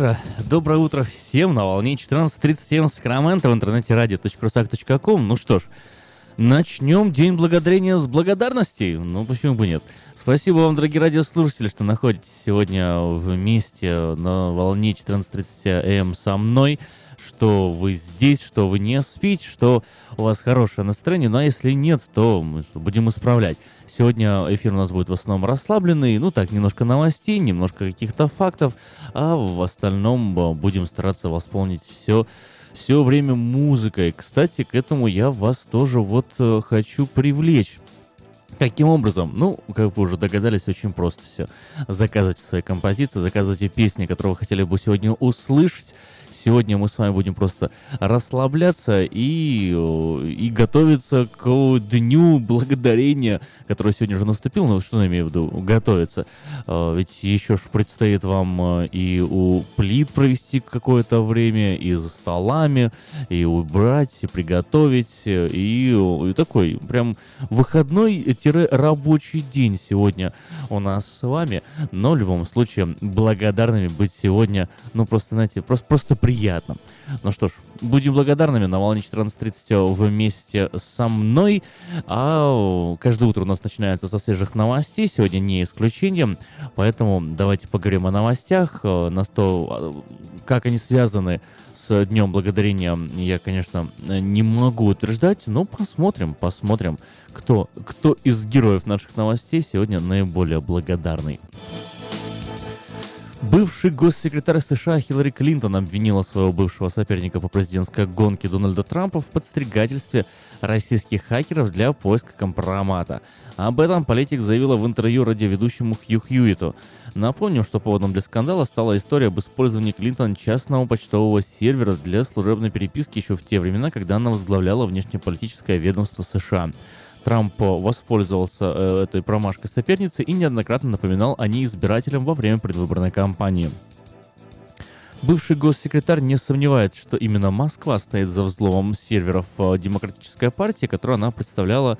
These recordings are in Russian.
Утро! Доброе утро всем на волне 14.37 Сакраменто в интернете радио.русак.ком. Ну что ж, начнем День Благодарения с благодарностей. Ну, почему бы нет? Спасибо вам, дорогие радиослушатели, что находитесь сегодня вместе на волне 14.30 АМ со мной что вы здесь, что вы не спите, что у вас хорошее настроение. Ну а если нет, то мы будем исправлять. Сегодня эфир у нас будет в основном расслабленный, ну так, немножко новостей, немножко каких-то фактов, а в остальном э, будем стараться восполнить все все время музыкой. Кстати, к этому я вас тоже вот э, хочу привлечь. Каким образом? Ну, как вы уже догадались, очень просто все. Заказывайте свои композиции, заказывайте песни, которые вы хотели бы сегодня услышать. Сегодня мы с вами будем просто расслабляться и, и готовиться к Дню Благодарения, который сегодня уже наступил. Ну, что я имею в виду? Готовиться. А, ведь еще ж предстоит вам а, и у плит провести какое-то время, и за столами, и убрать, и приготовить, и, и такой прям выходной-рабочий день сегодня у нас с вами. Но в любом случае благодарными быть сегодня, ну просто, знаете, просто, просто приятно. Ну что ж, будем благодарными на волне 14.30 вместе со мной. А каждое утро у нас начинается со свежих новостей. Сегодня не исключением. Поэтому давайте поговорим о новостях. На то, как они связаны с Днем Благодарения, я, конечно, не могу утверждать, но посмотрим, посмотрим, кто, кто из героев наших новостей сегодня наиболее благодарный. Бывший госсекретарь США Хиллари Клинтон обвинила своего бывшего соперника по президентской гонке Дональда Трампа в подстригательстве российских хакеров для поиска компромата. Об этом политик заявила в интервью радиоведущему Хью Хьюиту. Напомним, что поводом для скандала стала история об использовании Клинтон частного почтового сервера для служебной переписки еще в те времена, когда она возглавляла внешнеполитическое ведомство США. Трамп воспользовался э, этой промашкой соперницы и неоднократно напоминал о ней избирателям во время предвыборной кампании. Бывший госсекретарь не сомневается, что именно Москва стоит за взломом серверов э, Демократической партии, которую она представляла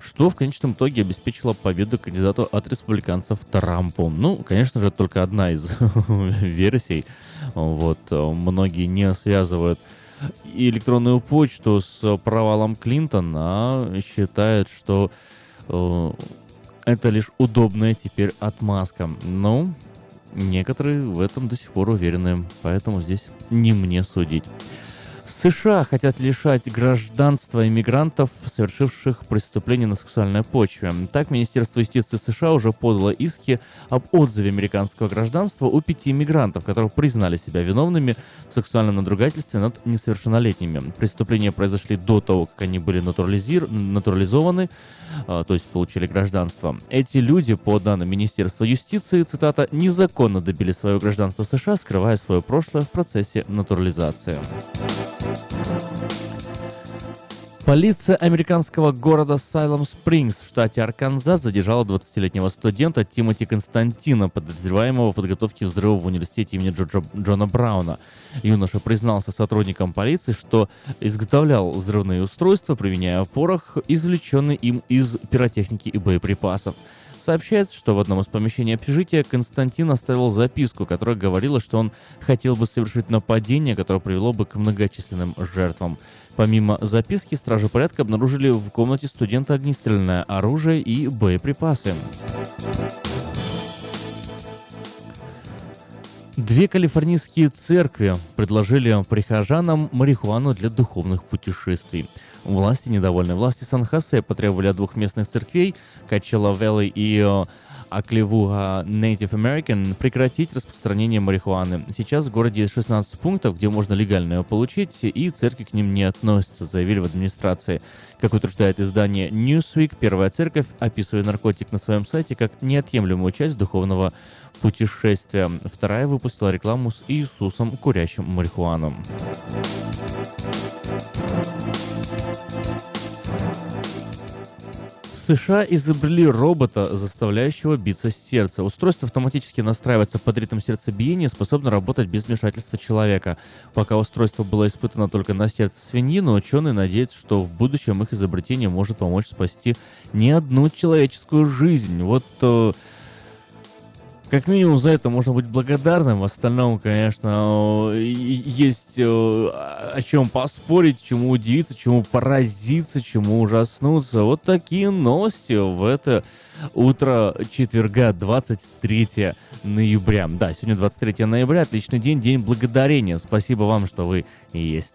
что в конечном итоге обеспечило победу кандидату от республиканцев Трампу. Ну, конечно же, только одна из версий. Вот, э, многие не связывают электронную почту с провалом Клинтона, а считают, что э, это лишь удобная теперь отмазка. Но некоторые в этом до сих пор уверены, поэтому здесь не мне судить. США хотят лишать гражданства иммигрантов, совершивших преступления на сексуальной почве. Так, Министерство юстиции США уже подало иски об отзыве американского гражданства у пяти иммигрантов, которые признали себя виновными в сексуальном надругательстве над несовершеннолетними. Преступления произошли до того, как они были натурализир... натурализованы, а, то есть получили гражданство. Эти люди, по данным Министерства юстиции, цитата, незаконно добили свое гражданство США, скрывая свое прошлое в процессе натурализации. Полиция американского города Сайлом Спрингс в штате Арканзас задержала 20-летнего студента Тимоти Константина, подозреваемого в подготовке взрыва в университете имени Джорджа, Джона Брауна. Юноша признался сотрудникам полиции, что изготовлял взрывные устройства, применяя порох, извлеченный им из пиротехники и боеприпасов. Сообщается, что в одном из помещений общежития Константин оставил записку, которая говорила, что он хотел бы совершить нападение, которое привело бы к многочисленным жертвам. Помимо записки, стражи порядка обнаружили в комнате студента огнестрельное оружие и боеприпасы. Две калифорнийские церкви предложили прихожанам марихуану для духовных путешествий. Власти, недовольны власти Сан-Хосе, потребовали от двух местных церквей, Качела Вэлли и э, Аклевуга Native American прекратить распространение марихуаны. Сейчас в городе есть 16 пунктов, где можно легально ее получить, и церкви к ним не относятся, заявили в администрации. Как утверждает издание Newsweek, первая церковь описывает наркотик на своем сайте как неотъемлемую часть духовного путешествия. Вторая выпустила рекламу с Иисусом, курящим марихуану. США изобрели робота, заставляющего биться сердце. Устройство автоматически настраивается под ритм сердцебиения и способно работать без вмешательства человека. Пока устройство было испытано только на сердце свиньи, но ученые надеются, что в будущем их изобретение может помочь спасти не одну человеческую жизнь. Вот э, как минимум за это можно быть благодарным. В остальном, конечно, есть о чем поспорить, чему удивиться, чему поразиться, чему ужаснуться. Вот такие новости в это утро четверга, 23 ноября. Да, сегодня 23 ноября, отличный день, день благодарения. Спасибо вам, что вы есть.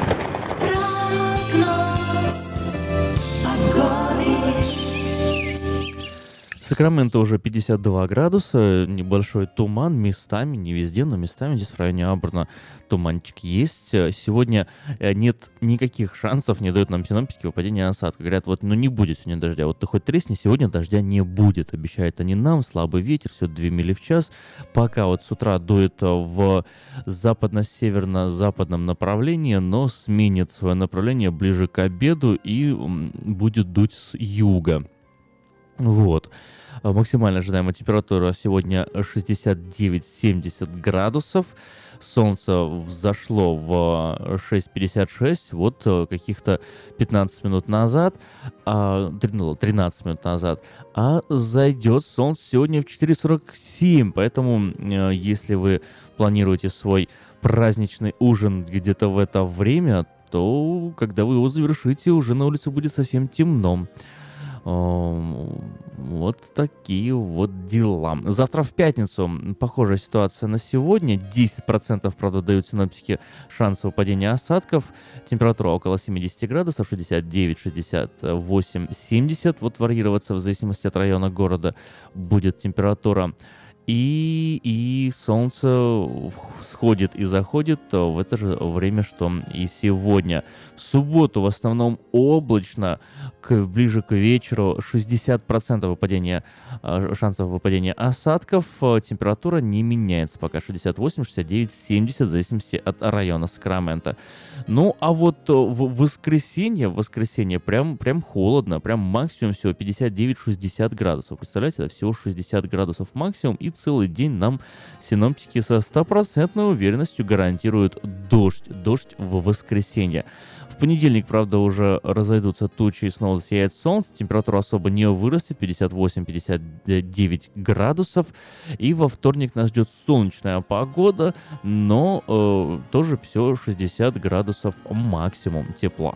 Сакраменто уже 52 градуса, небольшой туман местами, не везде, но местами здесь в районе Абрана туманчик есть. Сегодня э, нет никаких шансов, не дают нам синоптики выпадения осадка. Говорят, вот, ну не будет сегодня дождя. Вот ты хоть тресни, сегодня дождя не будет. Обещают они нам, слабый ветер, все 2 мили в час. Пока вот с утра дует в западно-северно-западном направлении, но сменит свое направление ближе к обеду и будет дуть с юга. Вот. А Максимально ожидаемая температура сегодня 69-70 градусов. Солнце взошло в 6.56, вот э, каких-то 15 минут назад, а, три- ну, 13 минут назад, а зайдет солнце сегодня в 4.47, поэтому э, если вы планируете свой праздничный ужин где-то в это время, то когда вы его завершите, уже на улице будет совсем темно. Вот такие вот дела. Завтра в пятницу похожая ситуация на сегодня. 10% правда дают синоптики шанс выпадения осадков. Температура около 70 градусов, 69, 68, 70. Вот варьироваться в зависимости от района города будет температура. И, и солнце сходит и заходит э, в это же время, что и сегодня. В субботу в основном облачно, к, ближе к вечеру 60% выпадения, э, шансов выпадения осадков. Э, Температура не меняется пока 68, 69, 70 в зависимости от района Сакрамента. Ну, а вот э, в воскресенье, в воскресенье прям, прям холодно, прям максимум всего 59-60 градусов. Представляете, это всего 60 градусов максимум, и целый день нам синоптики со стопроцентной уверенностью гарантируют дождь, дождь в воскресенье. В понедельник, правда, уже разойдутся тучи и снова засияет солнце, температура особо не вырастет, 58-59 градусов, и во вторник нас ждет солнечная погода, но э, тоже все 60 градусов максимум тепла.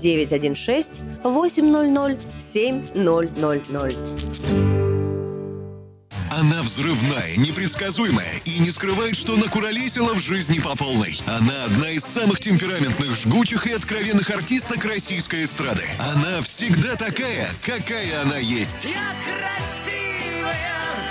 916 800 7000. Она взрывная, непредсказуемая и не скрывает, что накуролесила в жизни по полной. Она одна из самых темпераментных, жгучих и откровенных артисток российской эстрады. Она всегда такая, какая она есть.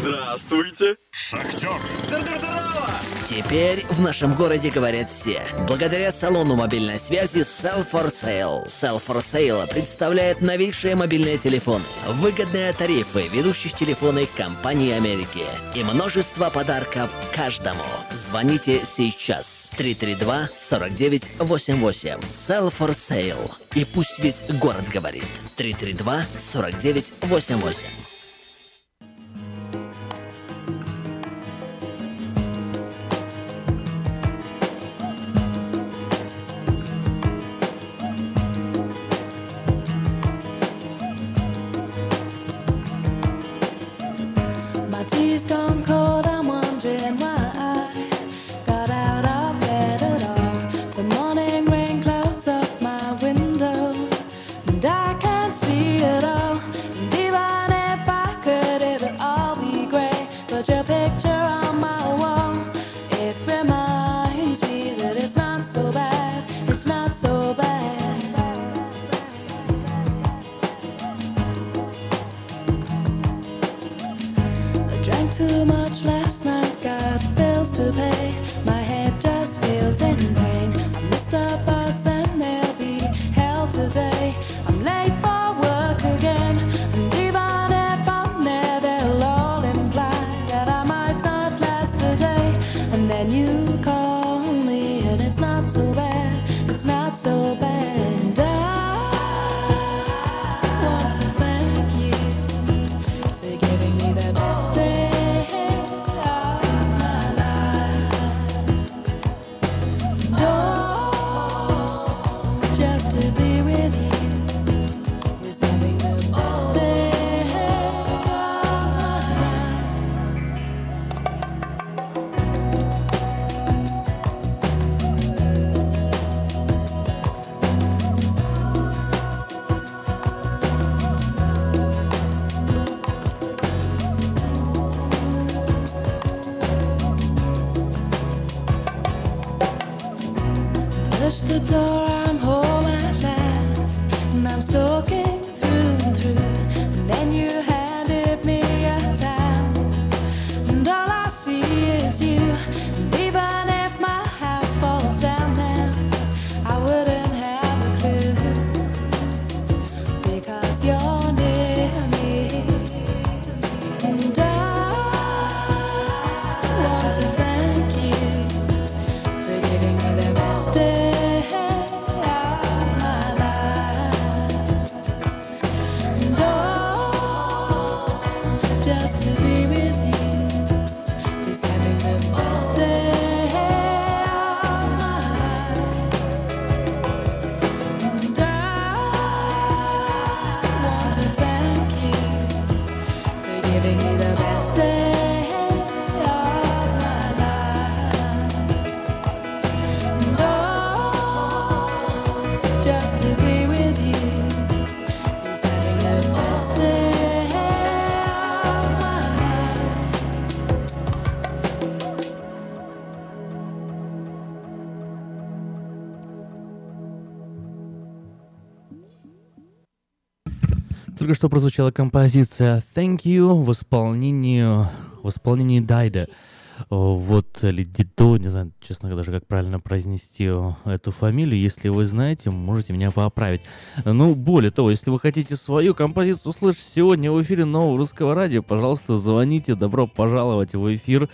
Здравствуйте. Шахтер. Теперь в нашем городе говорят все. Благодаря салону мобильной связи Sell for Sale. Sell for Sale представляет новейшие мобильные телефоны, выгодные тарифы ведущих телефонных компаний Америки и множество подарков каждому. Звоните сейчас. 332-4988. Sell for Sale. И пусть весь город говорит. 332-4988. Только что прозвучала композиция Thank You в исполнении, в исполнении Дайда. Вот, или Дидо, не знаю, честно даже, как правильно произнести эту фамилию. Если вы знаете, можете меня поправить. Ну, более того, если вы хотите свою композицию услышать сегодня в эфире нового русского радио, пожалуйста, звоните. Добро пожаловать в эфир. Э,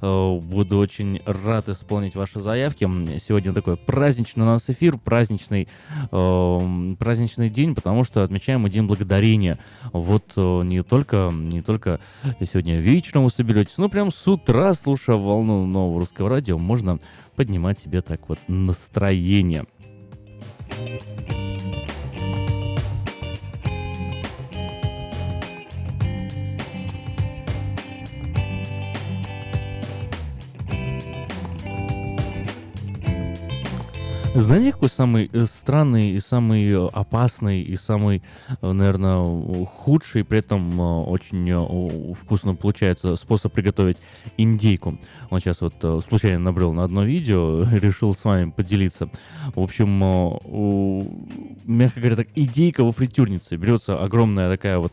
буду очень рад исполнить ваши заявки. Сегодня такой праздничный у нас эфир, праздничный, э, праздничный день, потому что отмечаем мы День Благодарения. Вот э, не только, не только сегодня вечером вы соберетесь, но прям с утра, слушая волну нового русского радио, можно поднимать себе так вот настроение. Знаете, какой самый э, странный и самый э, опасный и самый, э, наверное, худший, при этом очень вкусно получается способ приготовить индейку? Он сейчас вот случайно набрел на одно видео, решил с вами поделиться. В общем, мягко говоря, так, индейка во фритюрнице. Берется огромная такая вот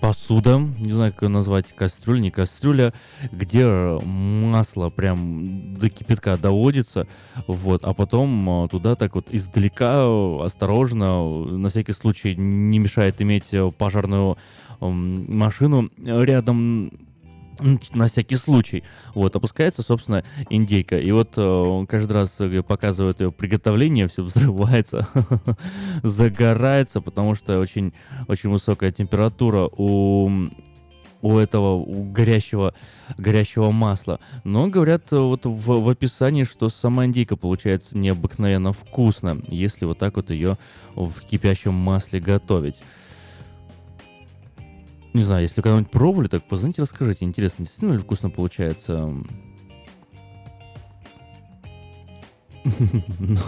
посуда, не знаю, как ее назвать, кастрюля, не кастрюля, где масло прям до кипятка доводится, вот, а потом а, туда так вот издалека, осторожно, на всякий случай не мешает иметь пожарную машину рядом на всякий случай. Вот, опускается, собственно, индейка. И вот э, каждый раз э, показывают ее приготовление, все взрывается, загорается, потому что очень, очень высокая температура у у этого у горящего, горящего масла. Но говорят вот в, в описании, что сама индейка получается необыкновенно вкусно, если вот так вот ее в кипящем масле готовить. Не знаю, если когда-нибудь пробовали, так позвоните, расскажите. Интересно, действительно ли вкусно получается? Ну,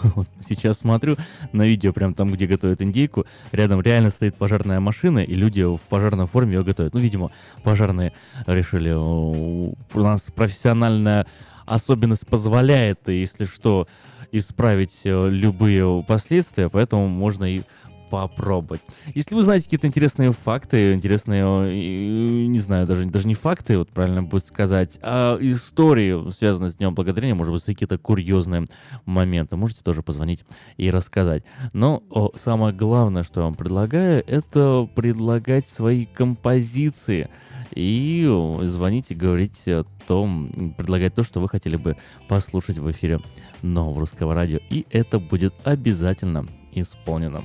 сейчас смотрю на видео, прям там, где готовят индейку, рядом реально стоит пожарная машина, и люди в пожарной форме ее готовят. Ну, видимо, пожарные решили, у нас профессиональная особенность позволяет, если что, исправить э, любые последствия, поэтому можно и попробовать. Если вы знаете какие-то интересные факты, интересные, не знаю, даже, даже не факты, вот правильно будет сказать, а истории, связанные с Днем Благодарения, может быть, какие-то курьезные моменты, можете тоже позвонить и рассказать. Но о, самое главное, что я вам предлагаю, это предлагать свои композиции и звонить и говорить о том, предлагать то, что вы хотели бы послушать в эфире нового русского радио. И это будет обязательно исполнено.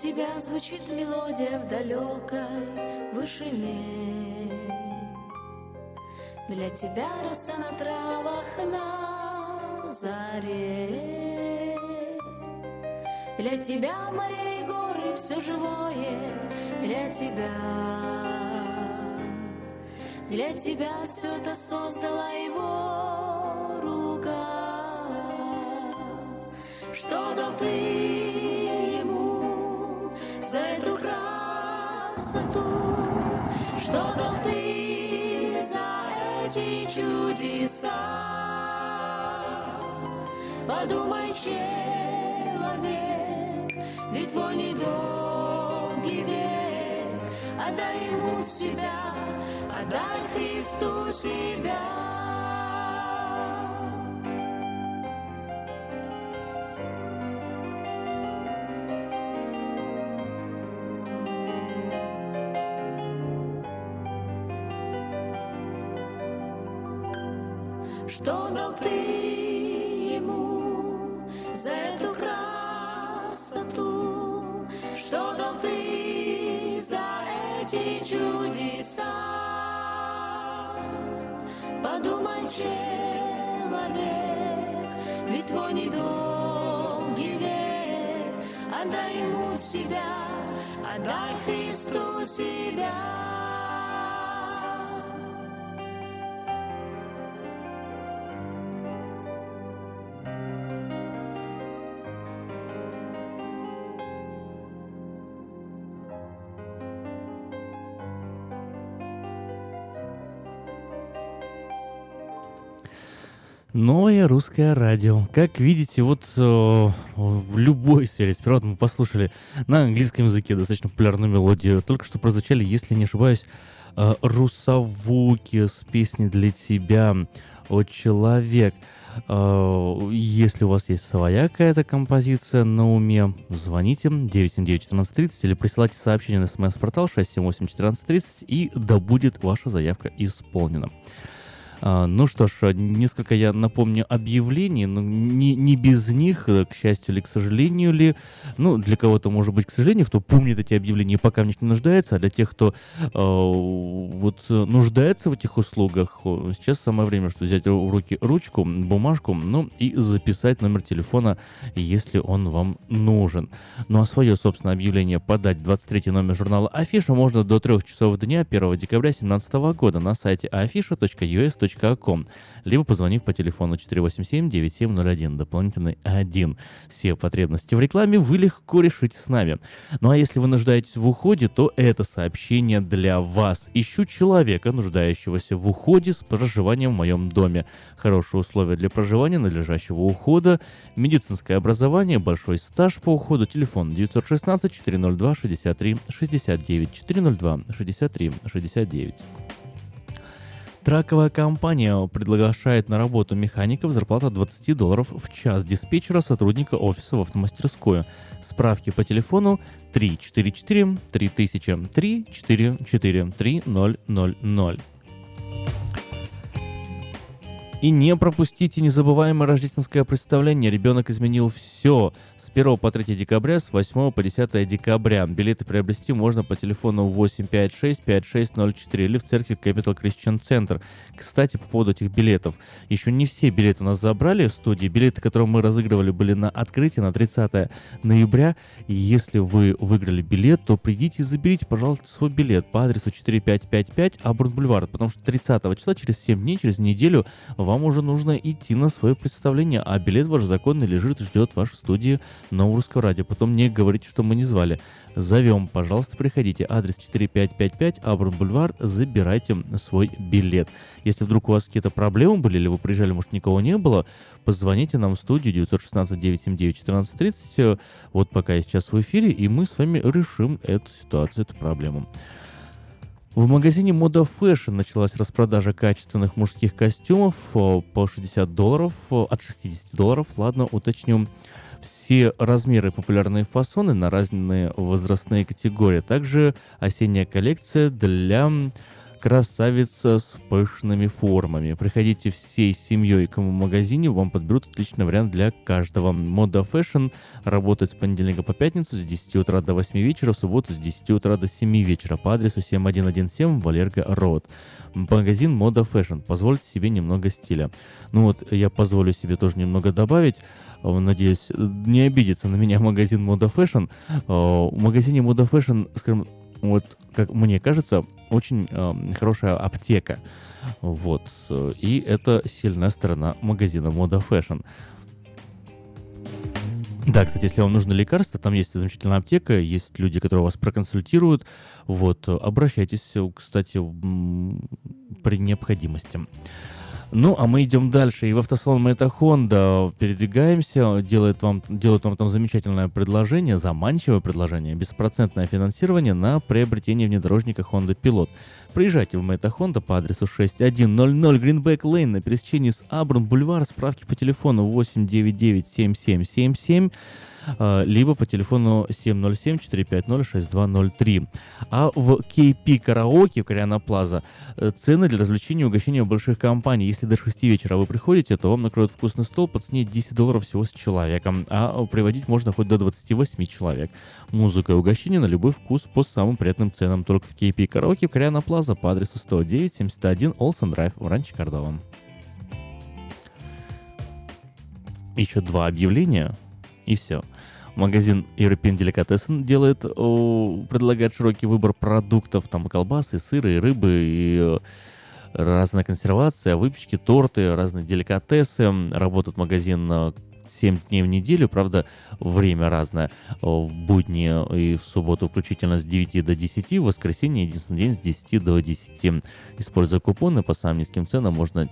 Тебя звучит мелодия в далекой вышине. Для тебя роса на травах на заре. Для тебя моря и горы все живое, для тебя. Для тебя все это создала его рука. Что дал ты эти чудеса? Подумай, человек, ведь твой недолгий век, отдай ему себя, отдай Христу себя. Что дал ты ему за эту красоту? Что дал ты за эти чудеса? Подумай, человек, ведь твой недолгий век. Отдай ему себя, отдай Христу себя. Новое русское радио. Как видите, вот э, в любой сфере. Сперва мы послушали на английском языке достаточно популярную мелодию. Только что прозвучали, если не ошибаюсь, э, «Русавуки» с песней «Для тебя», «О человек». Э, если у вас есть своя какая-то композиция на уме, звоните 979-1430 или присылайте сообщение на смс-портал 678-1430 и да будет ваша заявка исполнена. А, ну что ж, несколько я напомню объявлений, но не, не без них, э, к счастью или к сожалению ли. Ну, для кого-то, может быть, к сожалению, кто помнит эти объявления, пока в них не нуждается, а для тех, кто э, вот нуждается в этих услугах, сейчас самое время, что взять в руки ручку, бумажку, ну и записать номер телефона, если он вам нужен. Ну а свое, собственно, объявление подать 23 номер журнала Афиша можно до 3 часов дня 1 декабря 2017 года на сайте afisha.us.com podfm.com, либо позвонив по телефону 487-9701, дополнительный 1. Все потребности в рекламе вы легко решите с нами. Ну а если вы нуждаетесь в уходе, то это сообщение для вас. Ищу человека, нуждающегося в уходе с проживанием в моем доме. Хорошие условия для проживания, надлежащего ухода, медицинское образование, большой стаж по уходу, телефон 916 402 63 69 402 63 69. Траковая компания приглашает на работу механиков зарплата 20 долларов в час, диспетчера сотрудника офиса в автомастерскую. Справки по телефону 344 3000 344 3000. И не пропустите незабываемое рождественское представление. Ребенок изменил все. С 1 по 3 декабря, с 8 по 10 декабря. Билеты приобрести можно по телефону 856-5604 или в церкви Capital Christian Center. Кстати, по поводу этих билетов. Еще не все билеты у нас забрали в студии. Билеты, которые мы разыгрывали, были на открытии на 30 ноября. И если вы выиграли билет, то придите и заберите, пожалуйста, свой билет по адресу 4555 Абурн Бульвар. Потому что 30 числа, через 7 дней, через неделю, вам уже нужно идти на свое представление, а билет ваш законный лежит и ждет вашей студии Нового Русского Радио. Потом не говорите, что мы не звали. Зовем, пожалуйста, приходите. Адрес 4555 Абрам Бульвар, забирайте свой билет. Если вдруг у вас какие-то проблемы были, или вы приезжали, может, никого не было, позвоните нам в студию 916-979-1430. Вот пока я сейчас в эфире, и мы с вами решим эту ситуацию, эту проблему. В магазине Moda Fashion началась распродажа качественных мужских костюмов по 60 долларов, от 60 долларов, ладно, уточню все размеры популярные фасоны на разные возрастные категории. Также осенняя коллекция для красавица с пышными формами. Приходите всей семьей к магазине, вам подберут отличный вариант для каждого. Мода Fashion работает с понедельника по пятницу с 10 утра до 8 вечера, в субботу с 10 утра до 7 вечера по адресу 7117 Валерго Роуд. Магазин Мода Fashion. Позвольте себе немного стиля. Ну вот, я позволю себе тоже немного добавить. Э, надеюсь, не обидится на меня магазин Мода Fashion. Э, в магазине Мода Fashion, скажем, вот, как мне кажется, очень э, хорошая аптека. Вот. И это сильная сторона магазина Мода Fashion. Да, кстати, если вам нужно лекарство, там есть замечательная аптека, есть люди, которые вас проконсультируют. Вот, обращайтесь, кстати, при необходимости. Ну, а мы идем дальше. И в автосалон Мэйта Honda передвигаемся, делает вам, делает вам там замечательное предложение, заманчивое предложение, беспроцентное финансирование на приобретение внедорожника Honda Pilot. Приезжайте в Мэйта Honda по адресу 6100 Greenback Lane на пересечении с Аброн Бульвар. Справки по телефону 899 7777 а, либо по телефону 707-450-6203. А в KP Караоке в Кориана Плаза э, цены для развлечения и угощения больших компаний. Если до 6 вечера вы приходите, то вам накроют вкусный стол по цене 10 долларов всего с человеком, а приводить можно хоть до 28 человек. Музыка и угощение на любой вкус по самым приятным ценам. Только в KP Караоке в Кориана Плаза по адресу 109-71 Олсен Драйв в Ранче Кордова. Еще два объявления и все. Магазин European Delicatessen делает, предлагает широкий выбор продуктов, там колбасы, сыры, рыбы, и э, разная консервация, выпечки, торты, разные деликатесы. Работает магазин 7 дней в неделю, правда, время разное. В будни и в субботу включительно с 9 до 10, в воскресенье единственный день с 10 до 10. Используя купоны по самым низким ценам, можно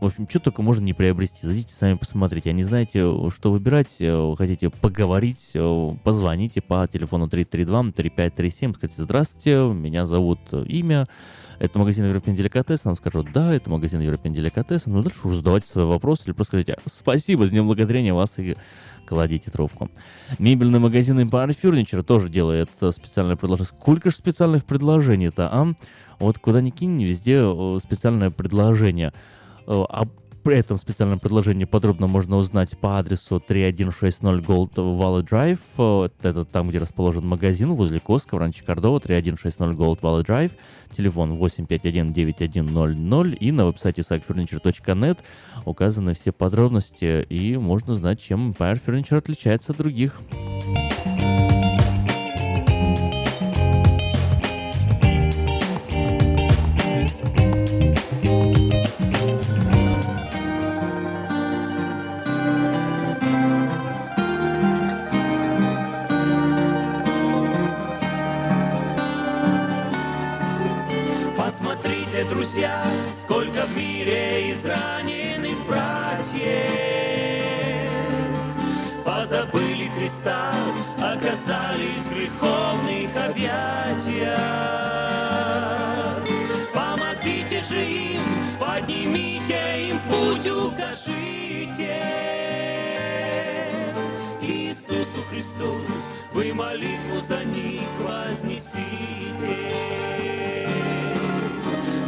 в общем, что только можно не приобрести. Зайдите сами посмотрите. А не знаете, что выбирать, э, хотите поговорить, э, позвоните по телефону 332-3537. Скажите, здравствуйте, меня зовут э, имя. Это магазин European Delicatessen. Вам скажут, да, это магазин European Delicatessen. Ну, дальше уже задавайте свои вопросы или просто скажите, спасибо, с днем благодарения вас и кладите трубку. Мебельный магазин Empire Furniture тоже делает специальное предложение. Сколько же специальных предложений-то, а? Вот куда ни кинь, везде специальное предложение. Э, об этом специальном предложении подробно можно узнать по адресу 3160 Gold Valley Drive. Э, это там, где расположен магазин возле Коска в Ранче Кордова. 3160 Gold Valley Drive. Телефон 851-9100. И на веб-сайте sitefurniture.net указаны все подробности. И можно знать, чем Empire Furniture отличается от других. Вы молитву за них вознесите.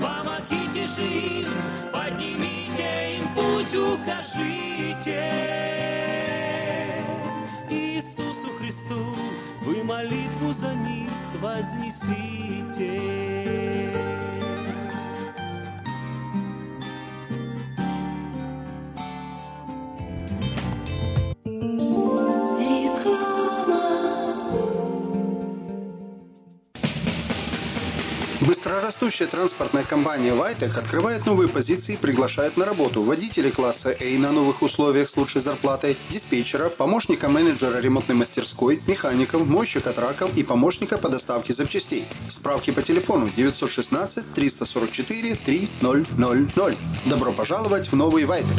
им, поднимите им путь, укажите. Иисусу Христу вы молитву за них вознесите. Быстрорастущая транспортная компания Вайтек открывает новые позиции и приглашает на работу водителей класса A на новых условиях с лучшей зарплатой, диспетчера, помощника менеджера ремонтной мастерской, механиков, мойщика траков и помощника по доставке запчастей. Справки по телефону 916 344 3000. Добро пожаловать в новый Вайтек!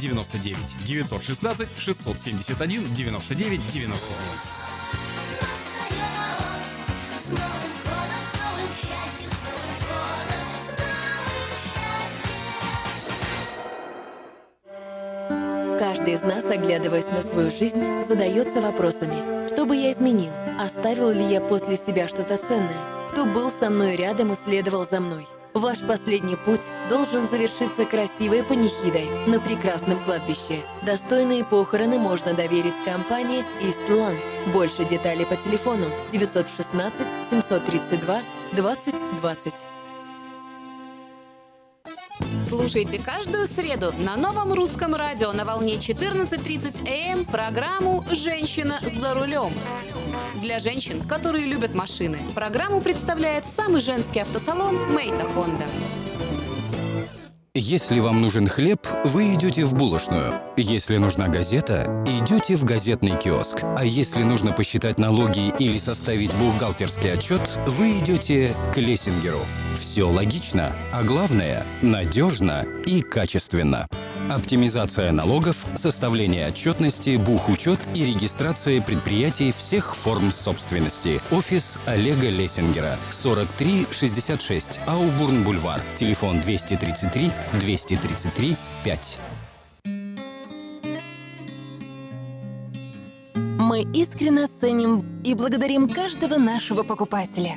99 916 671 99 99. Каждый из нас, оглядываясь на свою жизнь, задается вопросами. Что бы я изменил? Оставил ли я после себя что-то ценное? Кто был со мной рядом и следовал за мной? Ваш последний путь должен завершиться красивой панихидой на прекрасном кладбище. Достойные похороны можно доверить компании Истлан. Больше деталей по телефону 916 732 2020. Слушайте каждую среду на новом русском радио на волне 14.30 АМ программу «Женщина за рулем». Для женщин, которые любят машины, программу представляет самый женский автосалон «Мейта Хонда». Если вам нужен хлеб, вы идете в булочную. Если нужна газета, идете в газетный киоск. А если нужно посчитать налоги или составить бухгалтерский отчет, вы идете к Лессингеру. Все логично, а главное – надежно и качественно. Оптимизация налогов, составление отчетности, бухучет и регистрация предприятий всех форм собственности. Офис Олега Лессингера. 4366 Аубурн-Бульвар. Телефон 233 233 5. Мы искренне ценим и благодарим каждого нашего покупателя.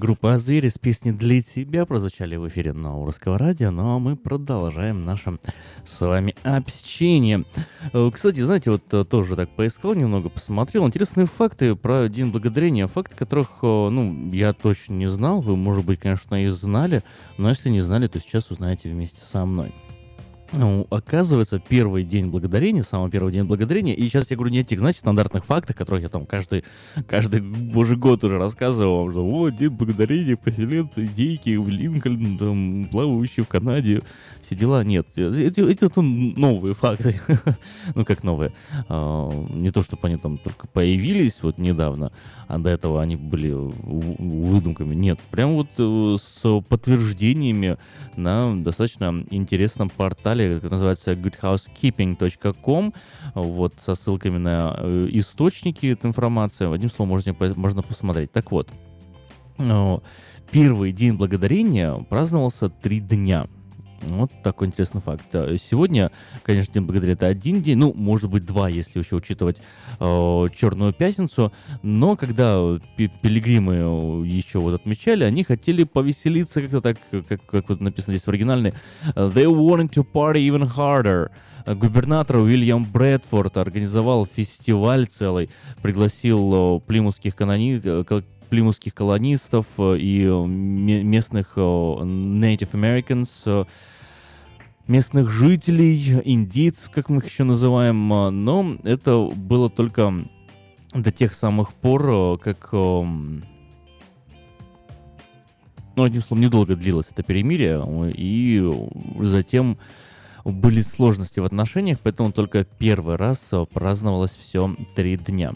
Группа «Звери» с песней «Для тебя» прозвучали в эфире нового русского радио, но мы продолжаем наше с вами общение. Э, Кстати, знаете, вот э, тоже так поискал немного, посмотрел. Интересные факты про День Благодарения, факты которых, э, ну, я точно не знал. Вы, может быть, конечно, и знали, но если не знали, то сейчас узнаете вместе со мной. Ну, оказывается, первый день благодарения, самый первый день благодарения, и сейчас я говорю не о тех, знаете, стандартных фактах, которых я там каждый, каждый божий год уже рассказывал, вам, что вот, день благодарения, поселенцы, индейки, в Линкольн, там, плавающие в Канаде, все дела, нет, эти, эти это новые факты, ну, как новые, А, не то, чтобы они там только появились вот недавно, а до этого они были выдумками, нет, прям вот э, с подтверждениями на достаточно интересном портале, который называется goodhousekeeping.com, вот, со ссылками на э, источники этой информации. Одним словом, можно, можно посмотреть. Так вот, э, первый день благодарения праздновался три дня. Вот такой интересный факт. Э, Сегодня, конечно, День Благодарения это один день, ну, может быть, два, если еще учитывать э, Черную Пятницу, но когда пи- пилигримы э, еще вот отмечали, они хотели повеселиться как-то так, как, как вот написано здесь в оригинальной. They wanted to party even harder. Губернатор Уильям Брэдфорд организовал фестиваль целый, пригласил э, плимутских канони... плимутских колонистов э, и э, ме- местных э, Native Americans, местных жителей, индейцев, как мы их еще называем, но это было только до тех самых пор, как... Ну, одним словом, недолго длилось это перемирие, и затем были сложности в отношениях, поэтому только первый раз э, праздновалось все три дня.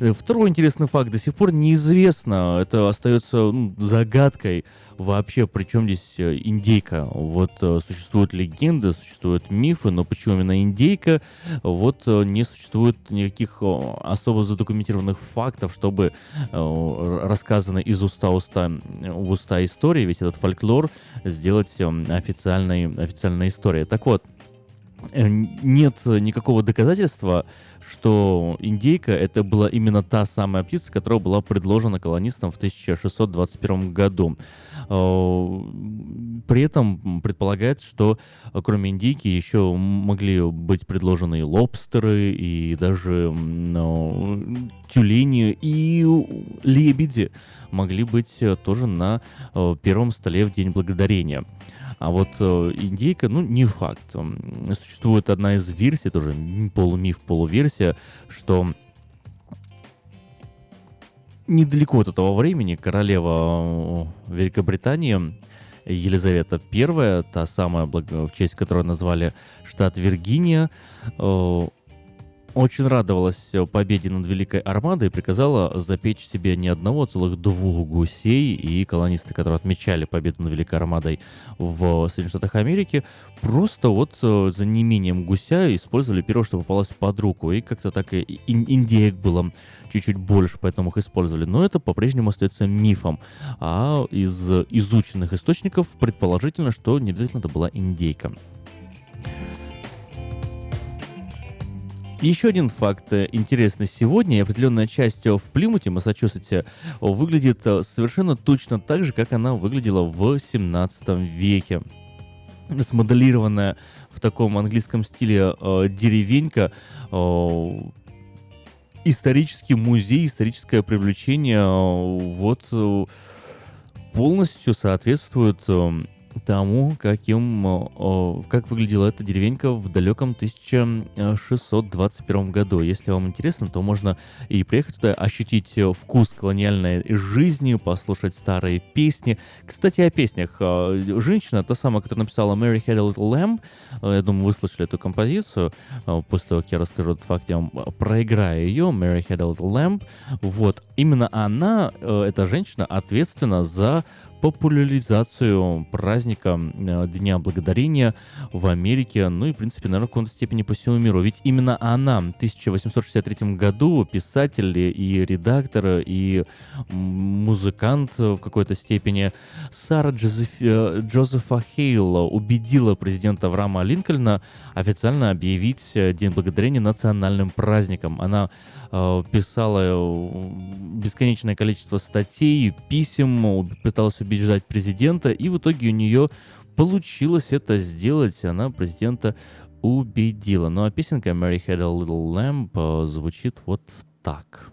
Э, Второй интересный факт. До сих пор неизвестно, это остается ну, загадкой вообще, при чем здесь э, индейка. Вот э, существуют легенды, существуют мифы, но почему именно индейка? Вот э, не существует никаких особо задокументированных фактов, чтобы рассказано из уста уста в уста истории, весь этот фольклор сделать официальной, официальной историей. Так вот, нет никакого доказательства, что индейка это была именно та самая птица, которая была предложена колонистам в 1621 году. Э, При этом предполагается, что э, кроме индейки еще могли быть предложены и лобстеры, и даже ну, тюлени, и лебеди могли быть тоже на первом столе в День Благодарения. А вот э, индейка, ну, не факт. Существует одна из версий, тоже полумиф, полуверсия, что недалеко от этого времени королева э, Великобритании Елизавета I, та самая, в честь которой назвали штат Виргиния, э, очень радовалась э, победе над Великой Армадой и приказала запечь себе не одного, а целых двух гусей, и колонисты, которые отмечали победу над Великой Армадой в Соединенных Штатах Америки, просто вот э, за неимением гуся использовали первое, что попалось под руку, и как-то так и ин- индеек было чуть-чуть больше, поэтому их использовали. Но это по-прежнему остается мифом. А из изученных источников предположительно, что не обязательно это была индейка. Еще один факт э, интересный сегодня. Определенная часть э, в Плимуте, Массачусетсе, э, выглядит совершенно точно так же, как она выглядела в 17 веке. Смоделированная в таком английском стиле э, деревенька, э, исторический музей, историческое привлечение, э, вот э, полностью соответствует э, тому, каким, как выглядела эта деревенька в далеком 1621 году. Если вам интересно, то можно и приехать туда, ощутить вкус колониальной жизни, послушать старые песни. Кстати, о песнях. Женщина, та самая, которая написала Mary Had a Little Lamb, я думаю, вы слышали эту композицию. После того, как я расскажу этот факт, я вам проиграю ее. Mary Had a Little Lamb. Вот. Именно она, эта женщина, ответственна за популяризацию праздника э, Дня Благодарения в Америке, ну и, в принципе, наверное, в какой-то степени по всему миру. Ведь именно она в 1863 году писатель и редактор, и музыкант в какой-то степени Сара Джозеф... Э, Джозефа Хейла убедила президента Авраама Линкольна официально объявить День Благодарения национальным праздником. Она Э, писала бесконечное количество статей, писем, пыталась убеждать президента, и в итоге у нее получилось это сделать. Она президента убедила. Ну а песенка Mary Had a Little Lamb э, звучит вот так.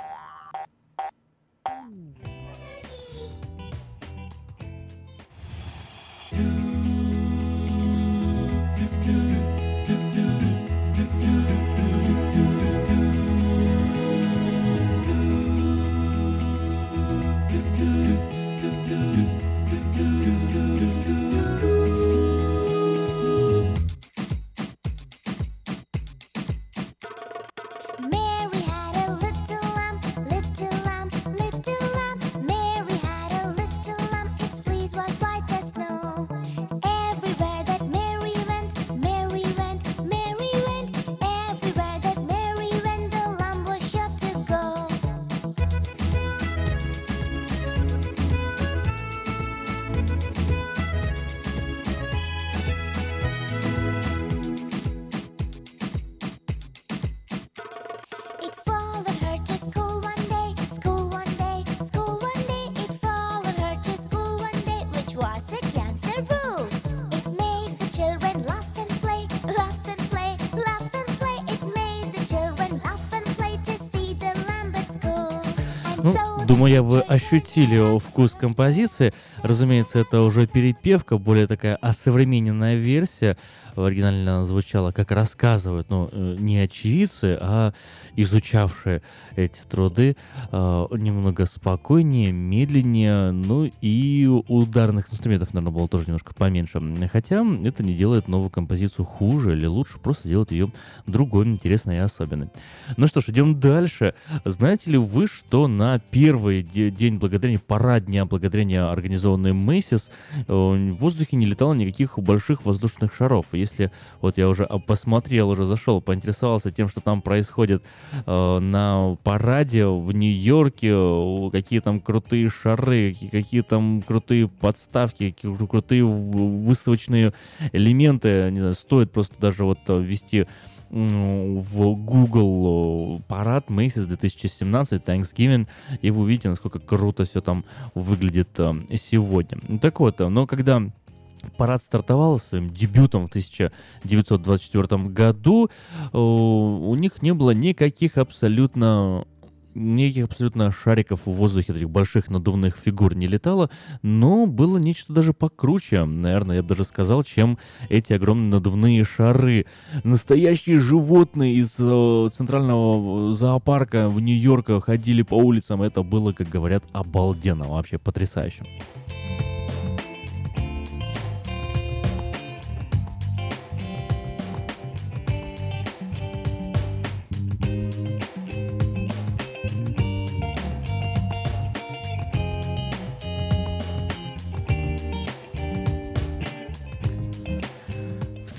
Думаю, вы ощутили вкус композиции. Разумеется, это уже перепевка, более такая осовремененная версия оригинально звучало, как рассказывают, ну, э, не очевидцы, а изучавшие эти труды, э, немного спокойнее, медленнее, ну и ударных инструментов, наверное, было тоже немножко поменьше. Хотя это не делает новую композицию хуже или лучше, просто делает ее другой, интересной и особенной. Ну что ж, идем дальше. Знаете ли вы, что на день благодарения, парад Дня благодарения, организованный Мэйсис, э, в воздухе не летало никаких больших воздушных шаров. Если вот я уже посмотрел, уже зашел, поинтересовался тем, что там происходит э, на параде в Нью-Йорке, какие там крутые шары, какие там крутые подставки, какие крутые выставочные элементы, не знаю, стоит просто даже вот ввести в Google парад Macy's 2017 Thanksgiving, и вы увидите, насколько круто все там выглядит э, сегодня. Так вот, но когда Парад стартовал своим дебютом в 1924 году. У них не было никаких абсолютно никаких абсолютно шариков в воздухе, таких больших надувных фигур не летало, но было нечто даже покруче, наверное, я бы даже сказал, чем эти огромные надувные шары. Настоящие животные из э, центрального зоопарка в Нью-Йорке ходили по улицам, это было, как говорят, обалденно, вообще потрясающе.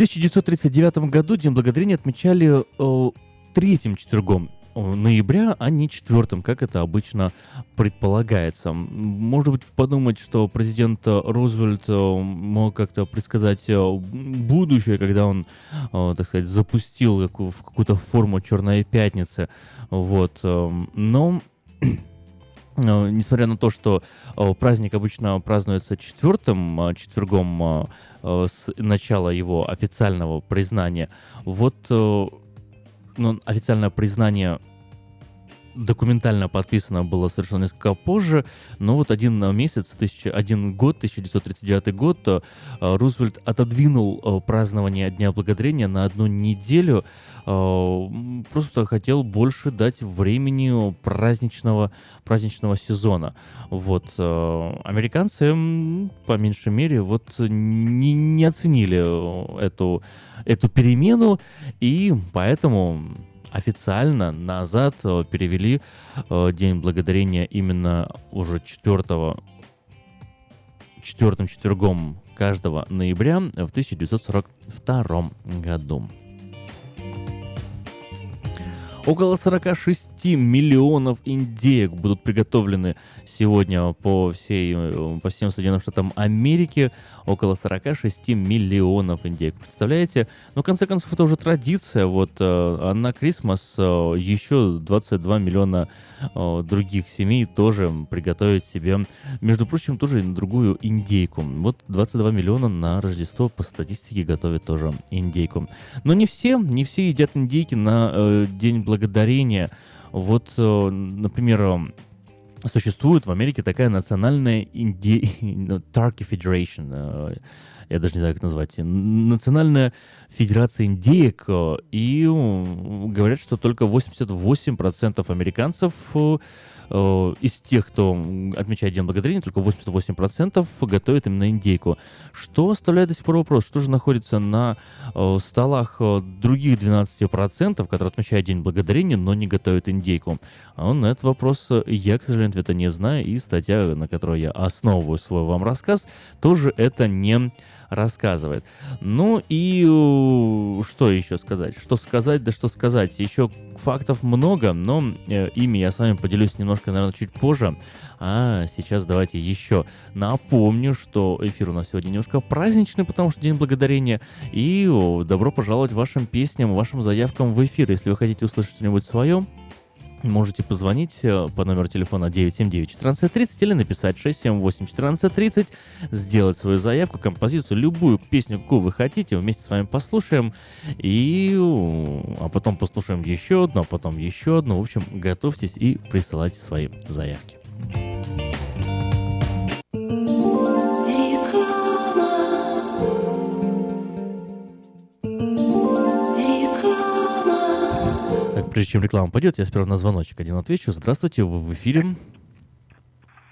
1939 году День Благодарения отмечали э, третьим четвергом ноября, а не четвертым, как это обычно предполагается. Может быть, подумать, что президент Рузвельт э, мог как-то предсказать э, будущее, когда он, э, так сказать, запустил в какую-то форму Черной пятницы. Вот. Но несмотря на то, что праздник обычно празднуется четвертым четвергом Э, с начала его официального признания. Вот э, ну, официальное признание документально подписано было совершенно несколько позже, но вот один месяц, тысяча, один год, 1939 год, э, Рузвельт отодвинул э, празднование Дня Благодарения на одну неделю, просто хотел больше дать времени праздничного, праздничного сезона. Вот. Американцы, по меньшей мере, вот не, не оценили эту, эту перемену, и поэтому официально назад э, перевели э, День Благодарения именно уже 4 четвертым четвергом каждого ноября в 1942 году. Около 46 миллионов индеек будут приготовлены сегодня по, всей, э, по всем Соединенным Штатам Америки. Около 46 миллионов индеек. Представляете? Ну, в конце концов, это уже традиция. Вот э, на Крисмас э, еще 22 миллиона других семей тоже приготовить себе, между прочим, тоже другую индейку. Вот 22 миллиона на Рождество по статистике готовят тоже индейку. Но не все, не все едят индейки на э, День Благодарения. Вот, э, например, существует в Америке такая национальная инди... Turkey Federation, э, я даже не знаю, как назвать, Национальная Федерация индеек, э, и говорят, что только 88% американцев Э, из тех, кто отмечает День Благодарения, только 88% готовят именно индейку. Что оставляет до сих пор вопрос, что же находится на э, столах э, других 12%, которые отмечают День Благодарения, но не готовят индейку? А на этот вопрос я, к сожалению, ответа не знаю, и статья, на которой я основываю свой вам рассказ, тоже это не рассказывает. Ну и что еще сказать? Что сказать, да что сказать? Еще фактов много, но э, ими я с вами поделюсь немножко, наверное, чуть позже. А сейчас давайте еще напомню, что эфир у нас сегодня немножко праздничный, потому что День Благодарения. И добро пожаловать вашим песням, вашим заявкам в эфир. Если вы хотите услышать что-нибудь свое, Можете позвонить э, по номеру телефона 979-1430 или написать 678-1430, сделать свою заявку, композицию, любую песню, какую вы хотите, вместе с вами послушаем, и а потом послушаем еще одну, а потом еще одну. В общем, готовьтесь и присылайте свои заявки. Прежде чем реклама пойдет, я сперва на звоночек один отвечу. Здравствуйте, вы в эфире.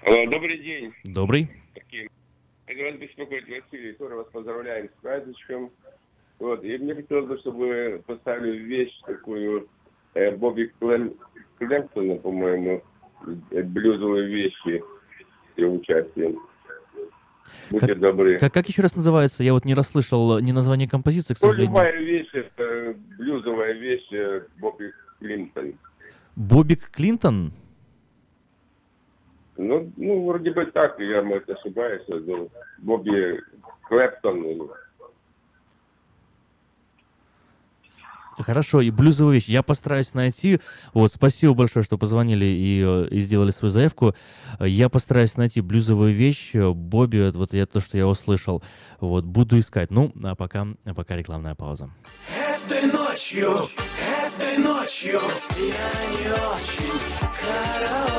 Алло, добрый день. Добрый. Это вас беспокоит Василий, тоже вас поздравляем с праздничком. Вот, и мне хотелось бы, чтобы вы поставили вещь такую э, Бобби Клэм, Клэмптона, по-моему, э, блюзовые вещи с его участием. Будьте как, добры. Как, как еще раз называется? Я вот не расслышал ни название композиции, к ну, сожалению. Ну, любая вещь, это блюзовая вещь э, Бобби Клинтон. Бобик Клинтон? Ну, ну, вроде бы так, я, может, ошибаюсь. Ну, Бобби Клэптон. Хорошо, и блюзовую вещь я постараюсь найти. Вот, спасибо большое, что позвонили и, э, и сделали свою заявку. Я постараюсь найти блюзовую вещь. Бобби, вот я то, что я услышал. Вот, буду искать. Ну, а пока, а пока рекламная пауза. Этой ночью, этой ночью я не очень хорошен.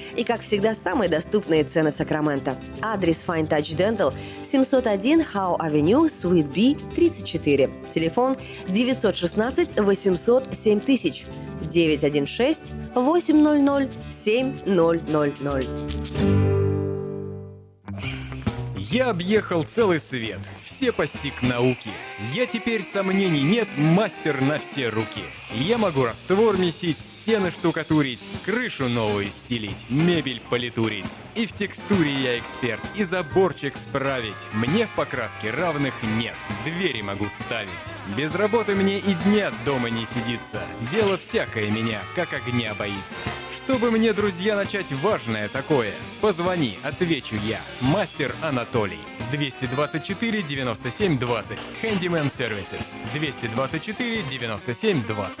И, как всегда, самые доступные цены в Сакраменто. Адрес Fine Touch Dental 701 Howe Avenue, Suite B, 34. Телефон 916 800 7000 916 800 7000. Я объехал целый свет, все постиг науки. Я теперь сомнений нет, мастер на все руки. Я могу раствор месить, стены штукатурить, крышу новую стелить, мебель политурить. И в текстуре я эксперт, и заборчик справить. Мне в покраске равных нет, двери могу ставить. Без работы мне и дня дома не сидится. Дело всякое меня, как огня боится. Чтобы мне, друзья, начать важное такое, позвони, отвечу я. Мастер Анатолий. 224 97 20. Handyman Services. 224 97 20.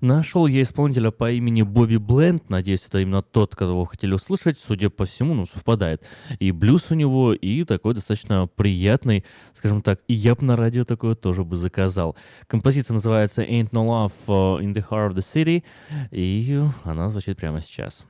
Нашел я исполнителя по имени Бобби Бленд. Надеюсь, это именно тот, вы хотели услышать. Судя по всему, ну, совпадает. И блюз у него, и такой достаточно приятный, скажем так, и я бы на радио такое тоже бы заказал. Композиция называется Ain't No Love uh, in the Heart of the City, и она звучит прямо сейчас.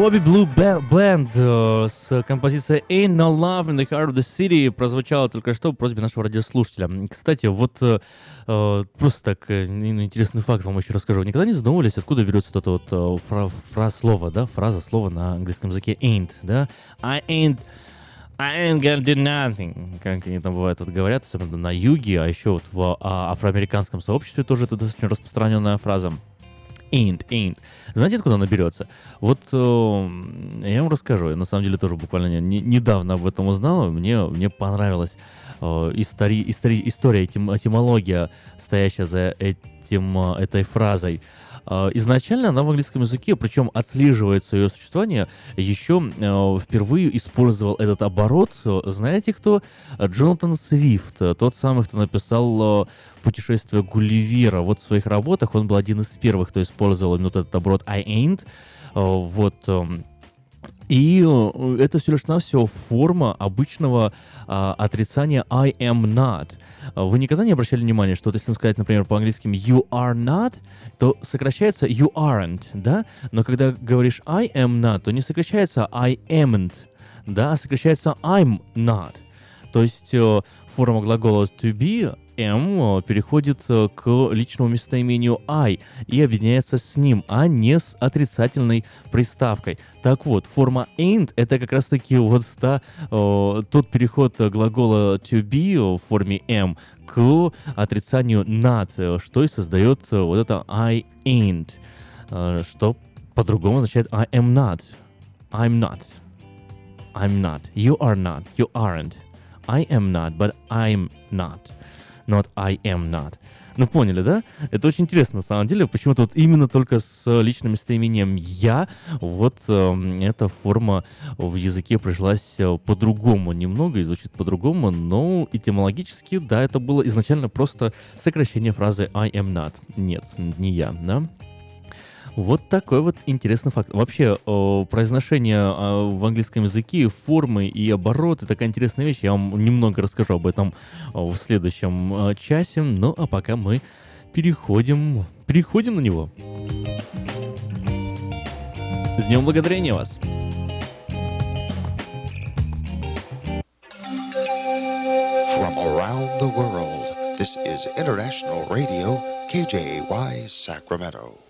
Bobby Blue Band э, с композицией Ain't No Love in the Heart of the City прозвучала только что в просьбе нашего радиослушателя. Кстати, вот э, э просто так интересный факт вам еще расскажу. Никогда не задумывались, откуда берется вот это вот фра фраза слова, да, фраза слова на английском языке ain't, да? I ain't I ain't gonna do nothing, как они там бывают, вот говорят, особенно на юге, а еще вот в а, афроамериканском сообществе тоже это достаточно распространенная фраза ain't, ain't. Знаете, откуда она берется? Вот э, я вам расскажу. Я на самом деле тоже буквально не, недавно об этом узнал. Мне, мне понравилась э, истори, истори, история, этим, этимология, стоящая за этим, э, этой фразой. Изначально она в английском языке, причем отслеживается ее существование, еще э, впервые использовал этот оборот. Знаете кто? Джонатан Свифт, тот самый, кто написал э, «Путешествие Гулливера». Вот в своих работах он был один из первых, кто использовал именно этот оборот «I ain't». Э, вот эм, и это все лишь навсего форма обычного а, отрицания I am not. Вы никогда не обращали внимания, что вот если сказать, например, по-английски you are not, то сокращается you aren't, да? Но когда говоришь I am not, то не сокращается I amn't, да, а сокращается I'm not. То есть э, форма глагола to be am э, переходит э, к личному местоимению I и объединяется с ним, а не с отрицательной приставкой. Так вот, форма ain't это как раз таки вот да, тот переход глагола to be в форме am к отрицанию not, что и создает вот это I ain't, что по-другому означает I am not. I'm not. I'm not. You are not. You aren't. I am not, but I'm not. Not I am not. Ну, поняли, да? Это очень интересно, на самом деле. Почему-то вот именно только с личным местоимением «я» вот э, эта форма в языке пришлась э, по-другому немного и звучит по-другому, но этимологически, да, это было изначально просто сокращение фразы «I am not». Нет, не я, да? Вот такой вот интересный факт. Вообще, произношение а, в английском языке, формы и обороты, такая интересная вещь. Я вам немного расскажу об этом в следующем а, часе. Ну, а пока мы переходим, переходим на него. С Днем Благодарения вас! From around the world, this is International Radio, KJY, Sacramento.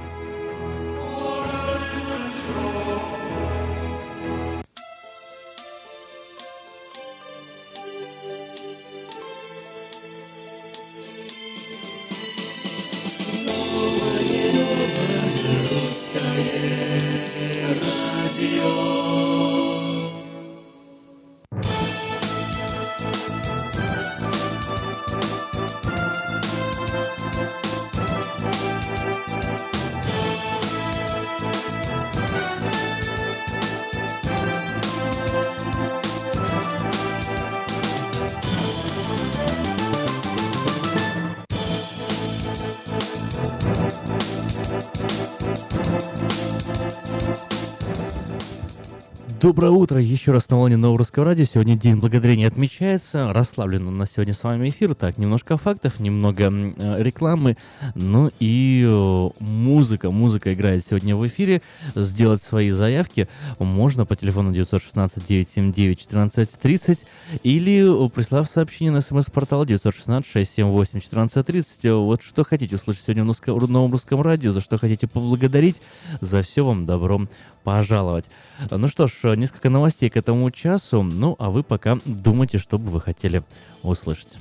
Доброе утро еще раз на волне Нового Русского Радио. Сегодня День Благодарения отмечается. Расслаблен у нас сегодня с вами эфир. Так, немножко фактов, немного э, рекламы, ну и э, музыка. Музыка играет сегодня в эфире. Сделать свои заявки можно по телефону 916-979-1430 или прислав сообщение на смс-портал 916-678-1430. Вот что хотите услышать сегодня в Новом Русском Радио, за что хотите поблагодарить, за все вам добро пожаловать. Ну что ж, несколько новостей к этому часу. Ну, а вы пока думайте, что бы вы хотели услышать.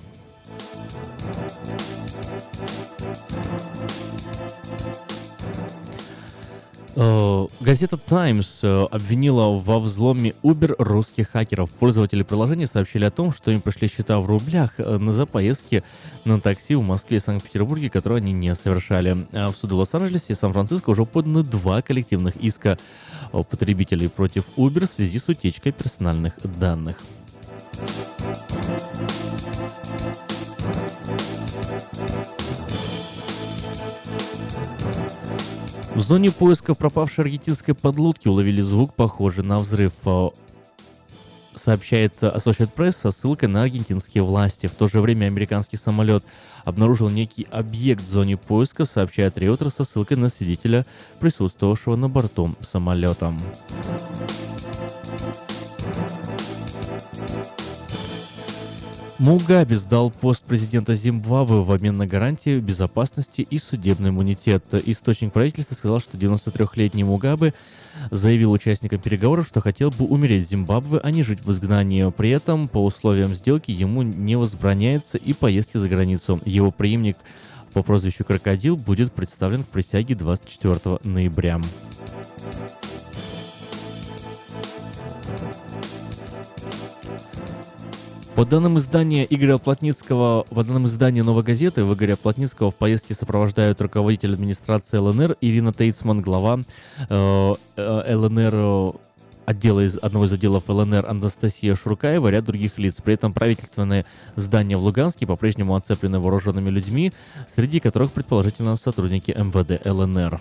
Газета Times э, обвинила во взломе Uber русских хакеров. Пользователи приложения сообщили о том, что им пришли счета в рублях э, на за поездки на такси в Москве и Санкт-Петербурге, которые они не совершали. А в суды Лос-Анджелесе и Сан-Франциско уже поданы два коллективных иска потребителей против Uber в связи с утечкой персональных данных. В зоне поиска пропавшей аргентинской подлодки уловили звук, похожий на взрыв сообщает Associated Press со ссылкой на аргентинские власти. В то же время американский самолет обнаружил некий объект в зоне поиска, сообщает Реутер со ссылкой на свидетеля, присутствовавшего на борту самолета. Мугаби сдал пост президента Зимбабве в обмен на гарантии безопасности и судебный иммунитет. Источник правительства сказал, что 93-летний Мугабе заявил участникам переговоров, что хотел бы умереть в Зимбабве, а не жить в изгнании. При этом, по условиям сделки, ему не возбраняется и поездки за границу. Его преемник по прозвищу Крокодил будет представлен к присяге 24 ноября. По данным издания Игоря Плотницкого, по данным издания «Новой газеты», в Игоря Плотницкого в поездке сопровождают руководитель администрации ЛНР Ирина Тейцман, глава э, э ЛНР отдела из одного из отделов ЛНР Анастасия Шуркаева, ряд других лиц. При этом правительственные здания в Луганске по-прежнему оцеплены вооруженными людьми, среди которых предположительно сотрудники МВД ЛНР.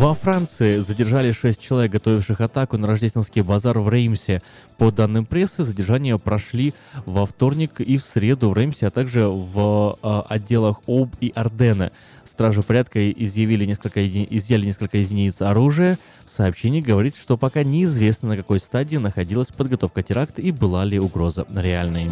Во Франции задержали шесть человек, готовивших атаку на рождественский базар в Реймсе. По данным прессы, задержания прошли во вторник и в среду в Реймсе, а также в э, отделах ОБ и Ардена. Стражи порядка изъявили несколько, изъяли несколько единиц оружия. В сообщении говорится, что пока неизвестно, на какой стадии находилась подготовка теракта и была ли угроза реальной.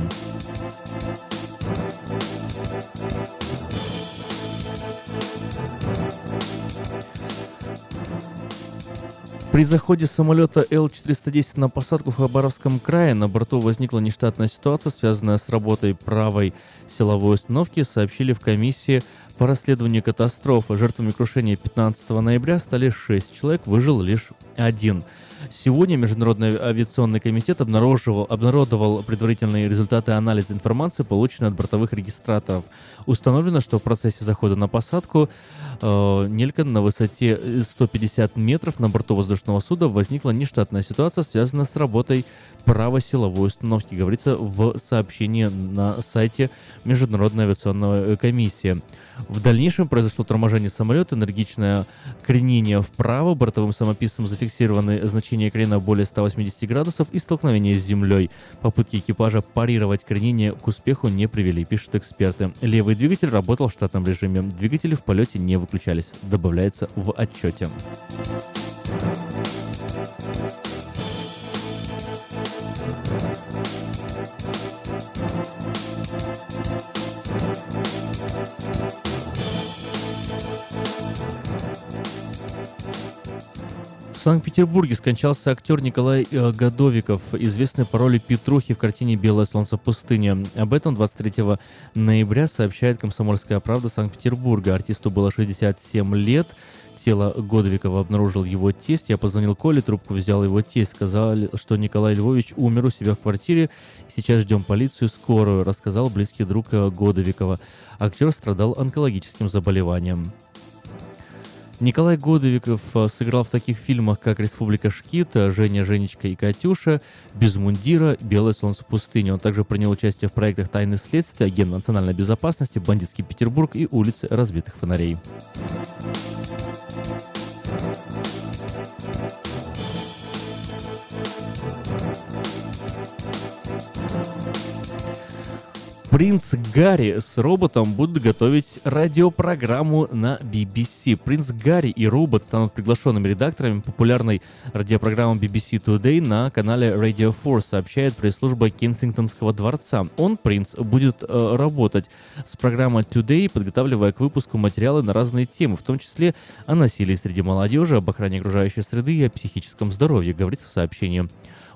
При заходе самолета Л-410 на посадку в Хабаровском крае на борту возникла нештатная ситуация, связанная с работой правой силовой установки, сообщили в комиссии по расследованию катастрофы. Жертвами крушения 15 ноября стали 6 человек, выжил лишь один. Сегодня Международный авиационный комитет обнаруживал, обнародовал предварительные результаты анализа информации, полученной от бортовых регистраторов. Установлено, что в процессе захода на посадку э, Нелькан на высоте 150 метров на борту воздушного суда возникла нештатная ситуация, связанная с работой правосиловой установки, говорится в сообщении на сайте Международной авиационной комиссии. В дальнейшем произошло торможение самолета, энергичное кренение вправо, бортовым самописцем зафиксированы значения крена более 180 градусов и столкновение с землей. Попытки экипажа парировать кренение к успеху не привели, пишут эксперты. Левый двигатель работал в штатном режиме. Двигатели в полете не выключались, добавляется в отчете. Санкт-Петербурге скончался актер Николай э, Годовиков, известный по роли Петрухи в картине «Белое солнце пустыни». Об этом 23 ноября сообщает «Комсомольская правда» Санкт-Петербурга. Артисту было 67 лет. Тело Годовикова обнаружил его тесть. Я позвонил Коле, трубку взял его тесть. Сказали, что Николай Львович умер у себя в квартире. Сейчас ждем полицию, скорую, рассказал близкий друг э, Годовикова. Актер страдал онкологическим заболеванием. Николай Годовиков э, сыграл в таких фильмах, как «Республика Шкит», э, «Женя, Женечка и Катюша», «Без мундира», «Белое солнце пустыни». Он также принял участие в проектах «Тайны следствия», «Агент национальной безопасности», «Бандитский Петербург» и «Улицы разбитых фонарей». Принц Гарри с роботом будут готовить радиопрограмму на BBC. Принц Гарри и робот станут приглашенными редакторами популярной радиопрограммы BBC Today на канале Radio 4, сообщает пресс-служба Кенсингтонского дворца. Он, принц, будет э, работать с программой Today, подготавливая к выпуску материалы на разные темы, в том числе о насилии среди молодежи, об охране окружающей среды и о психическом здоровье, говорится в сообщении.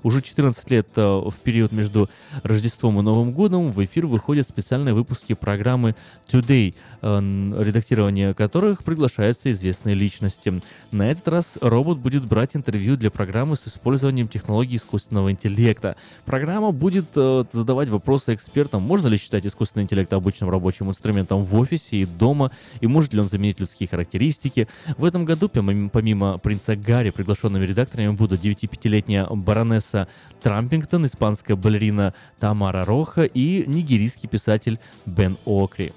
Уже 14 лет э, в период между Рождеством и Новым годом в эфир выходят специальные выпуски программы Today, э, редактирование которых приглашаются известные личности. На этот раз робот будет брать интервью для программы с использованием технологий искусственного интеллекта. Программа будет э, задавать вопросы экспертам, можно ли считать искусственный интеллект обычным рабочим инструментом в офисе и дома, и может ли он заменить людские характеристики. В этом году, помимо, принца Гарри, приглашенными редакторами будут 9-5-летняя баронесса Алиса Трампингтон, испанская балерина Тамара Роха и нигерийский писатель Бен Окри.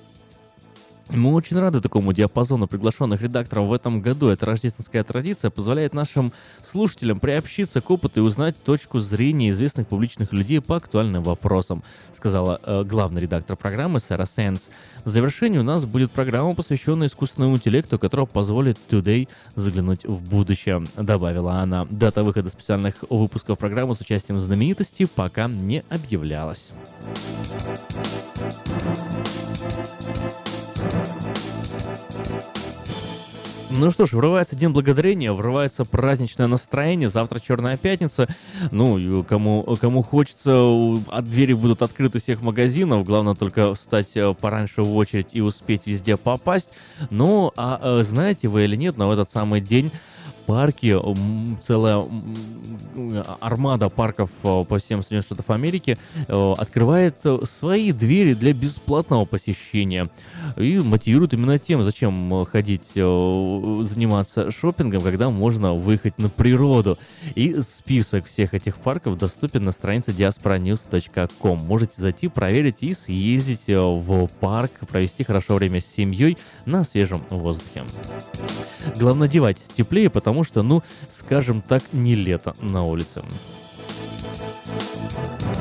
Мы очень рады такому диапазону приглашенных редакторов в этом году. Эта рождественская традиция позволяет нашим слушателям приобщиться к опыту и узнать точку зрения известных публичных людей по актуальным вопросам, сказала э, главный редактор программы Сара Сенс. В завершении у нас будет программа, посвященная искусственному интеллекту, которая позволит Today заглянуть в будущее, добавила она. Дата выхода специальных выпусков программы с участием знаменитостей пока не объявлялась. Ну что ж, врывается День Благодарения, врывается праздничное настроение, завтра Черная Пятница. Ну, кому, кому хочется, от двери будут открыты всех магазинов, главное только встать э, пораньше в очередь и успеть везде попасть. Ну, а э, знаете вы или нет, но в этот самый день парки, целая армада парков э, по всем Соединенным Штатам Америки открывает свои двери для бесплатного посещения и мотивирует именно тем, зачем ходить заниматься шопингом, когда можно выехать на природу. И список всех этих парков доступен на странице diasporanews.com. Можете зайти, проверить и съездить в парк, провести хорошо время с семьей на свежем воздухе. Главное, одевайтесь теплее, потому что, ну, скажем так, не лето на улице.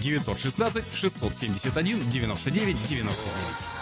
916 671 99 99.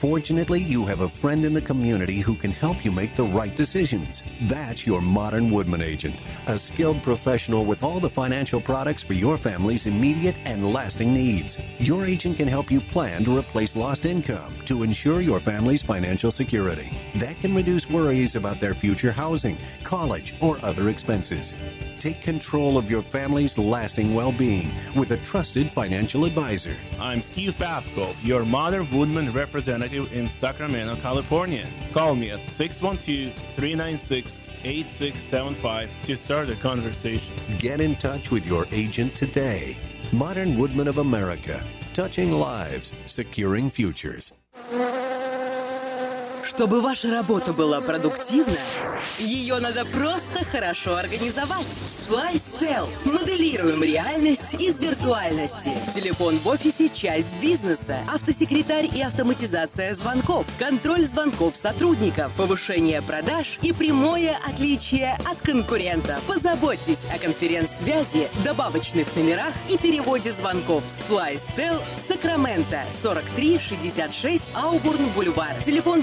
Fortunately, you have a friend in the community who can help you make the right decisions. That's your Modern Woodman agent, a skilled professional with all the financial products for your family's immediate and lasting needs. Your agent can help you plan to replace lost income to ensure your family's financial security. That can reduce worries about their future housing, college, or other expenses. Take control of your family's lasting well being with a trusted financial advisor. I'm Steve Babko, your Modern Woodman representative in Sacramento, California. Call me at 612 396 8675 to start a conversation. Get in touch with your agent today. Modern Woodman of America, touching lives, securing futures. Чтобы ваша работа была продуктивна, ее надо просто хорошо организовать. Splystel. Моделируем реальность из виртуальности. Телефон в офисе – часть бизнеса. Автосекретарь и автоматизация звонков. Контроль звонков сотрудников. Повышение продаж и прямое отличие от конкурента. Позаботьтесь о конференц-связи, добавочных номерах и переводе звонков. Splystel в Сакраменто. 4366 Аубурн Бульвар. Телефон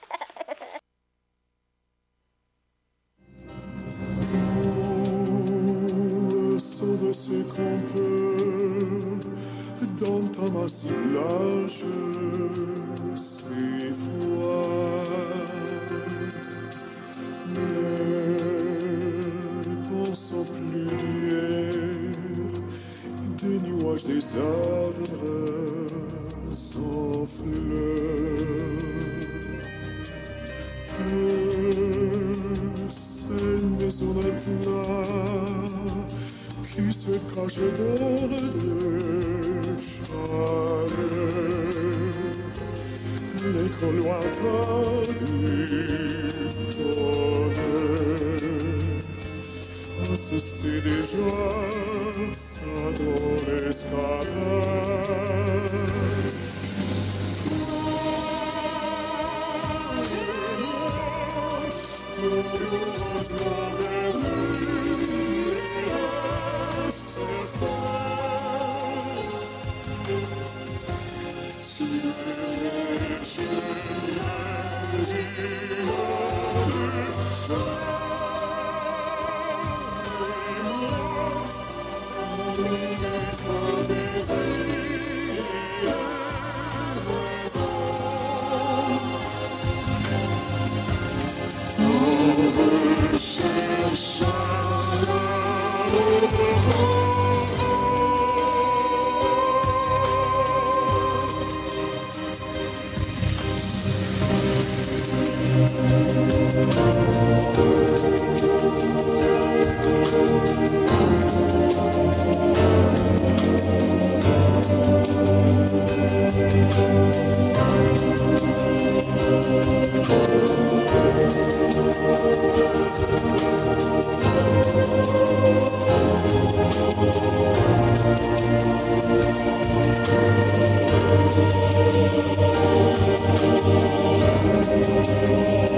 ma cible lâche si froide ne pensant plus d'hier des nuages des arbres s'enflent son matelas qui se cache d'ordure fare l'eco du tonnerre. À ceci déjà s'adorer s'adorer. Oh, oh, oh, Thank